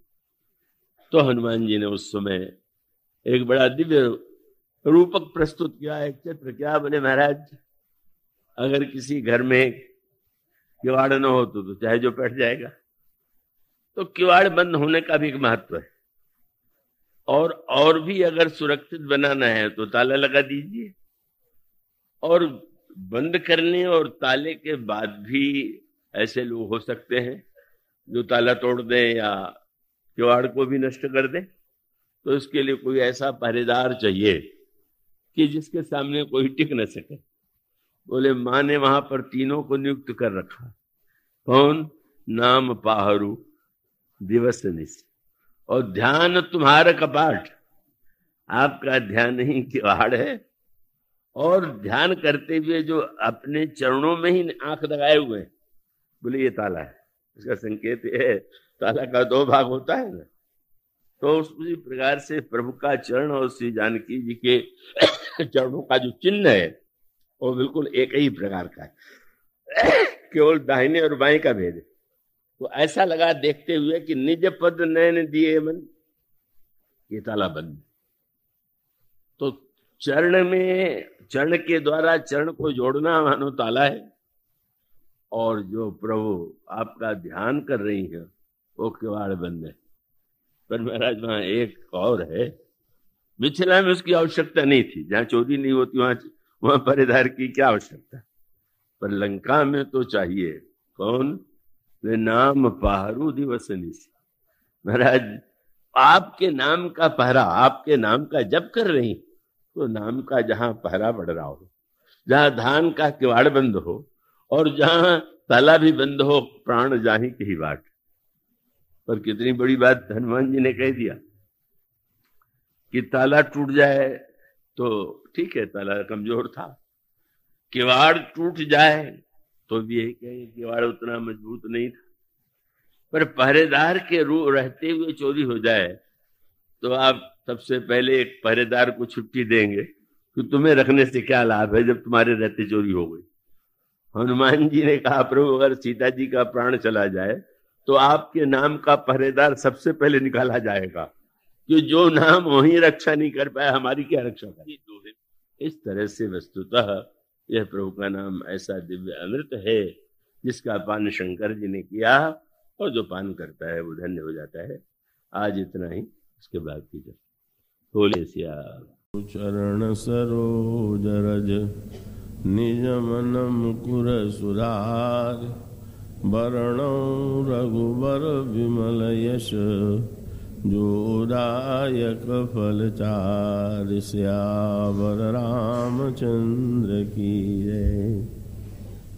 तो हनुमान जी ने उस समय एक बड़ा दिव्य रूपक प्रस्तुत किया, एक चित्र क्या बोले महाराज? अगर किसी घर में किवाड़ न हो तो, तो चाहे जो बैठ जाएगा। तो किवाड़ बंद होने का भी एक महत्व है। और और भी अगर सुरक्षित बनाना है तो ताला लगा दीजिए। और बंद करने और ताले के बाद भी ऐसे लोग हो सकते हैं जो ताला तोड़ दें या किवाड़ को भी नष्ट कर दें। तो इसके लिए कोई ऐसा पहरेदार चाहिए कि जिसके सामने कोई टिक न सके। बोले माँ ने वहाँ पर तीनों को नियुक्त कर रखा। कौन? नाम पाहरू, दिवस और ध्यान तुम्हारा कपाट। आपका ध्यान ही किवाड़ है। और ध्यान करते हुए जो अपने चरणों में ही आँख लगाए हुए हैं। बोले, ये ताला है। इसका संकेत है, ताला का दो भाग होता है ना। तो उसी प्रकार से प्रभु का चरण और श्री जानकी जी के चरणों का जो चिन्ह है वो बिल्कुल एक ही प्रकार का है। केवल दाहिने और बाएँ का भेद तो ऐसा लगा देखते हुए कि निज पद नयन दिए मन, ये ताला बंद तो चरण में, चरण के द्वारा चरण को जोड़ना मानो ताला है, और जो प्रभु आपका ध्यान कर रही है, वो किवाड़ बंद है। पर महाराज, वहाँ एक और है। मिथिला में उसकी आवश्यकता नहीं थी। जहाँ चोरी नहीं होती, वहाँ वहाँ परिधार की क्या आवश्यकता? पर लंका में तो चाहिए कौन? वे नाम पहरू दिवस महाराज, आपके नाम का पहरा, आपके नाम का जब कर रही तो नाम का जहाँ पहरा बढ़ रहा हो, जहाँ धान का किवाड़ बंद हो, और जहाँ ताला भी बंद हो, प्राण जाही की ही बाट। पर कितनी बड़ी बात हनुमान जी ने कह दिया कि ताला टूट जाए तो ठीक है, ताला कमज़ोर था। किवाड़ टूट जाए तो भी यही कहें किवाड़ उतना मज़बूत नहीं था। पर पहरेदार के रू, रहते हुए चोरी हो जाए तो आप सबसे पहले एक पहरेदार को छुट्टी देंगे कि तुम्हें रखने से क्या लाभ है जब तुम्हारे रहते चोरी हो गई। हनुमान जी ने कहा, प्रभु, अगर सीता जी का प्राण चला जाए तो आपके नाम का पहरेदार सबसे पहले निकाला जाएगा। कि जो नाम वही रक्षा नहीं कर पाया हमारी क्या रक्षा करे? इस तरह से वस्तुतः यह प्रभु का नाम ऐसा दिव्य अमृत है जिसका पान शंकर जी ने किया और जो पान करता है वो धन्य हो जाता है। आज इतना ही उसके बाद की बोले सिया। चरण सरोज रज निज मन मुकुर सुधार वरणौ रघुबर विमल यश। जोदायक फल चार श्यावर रामचंद्र की जय।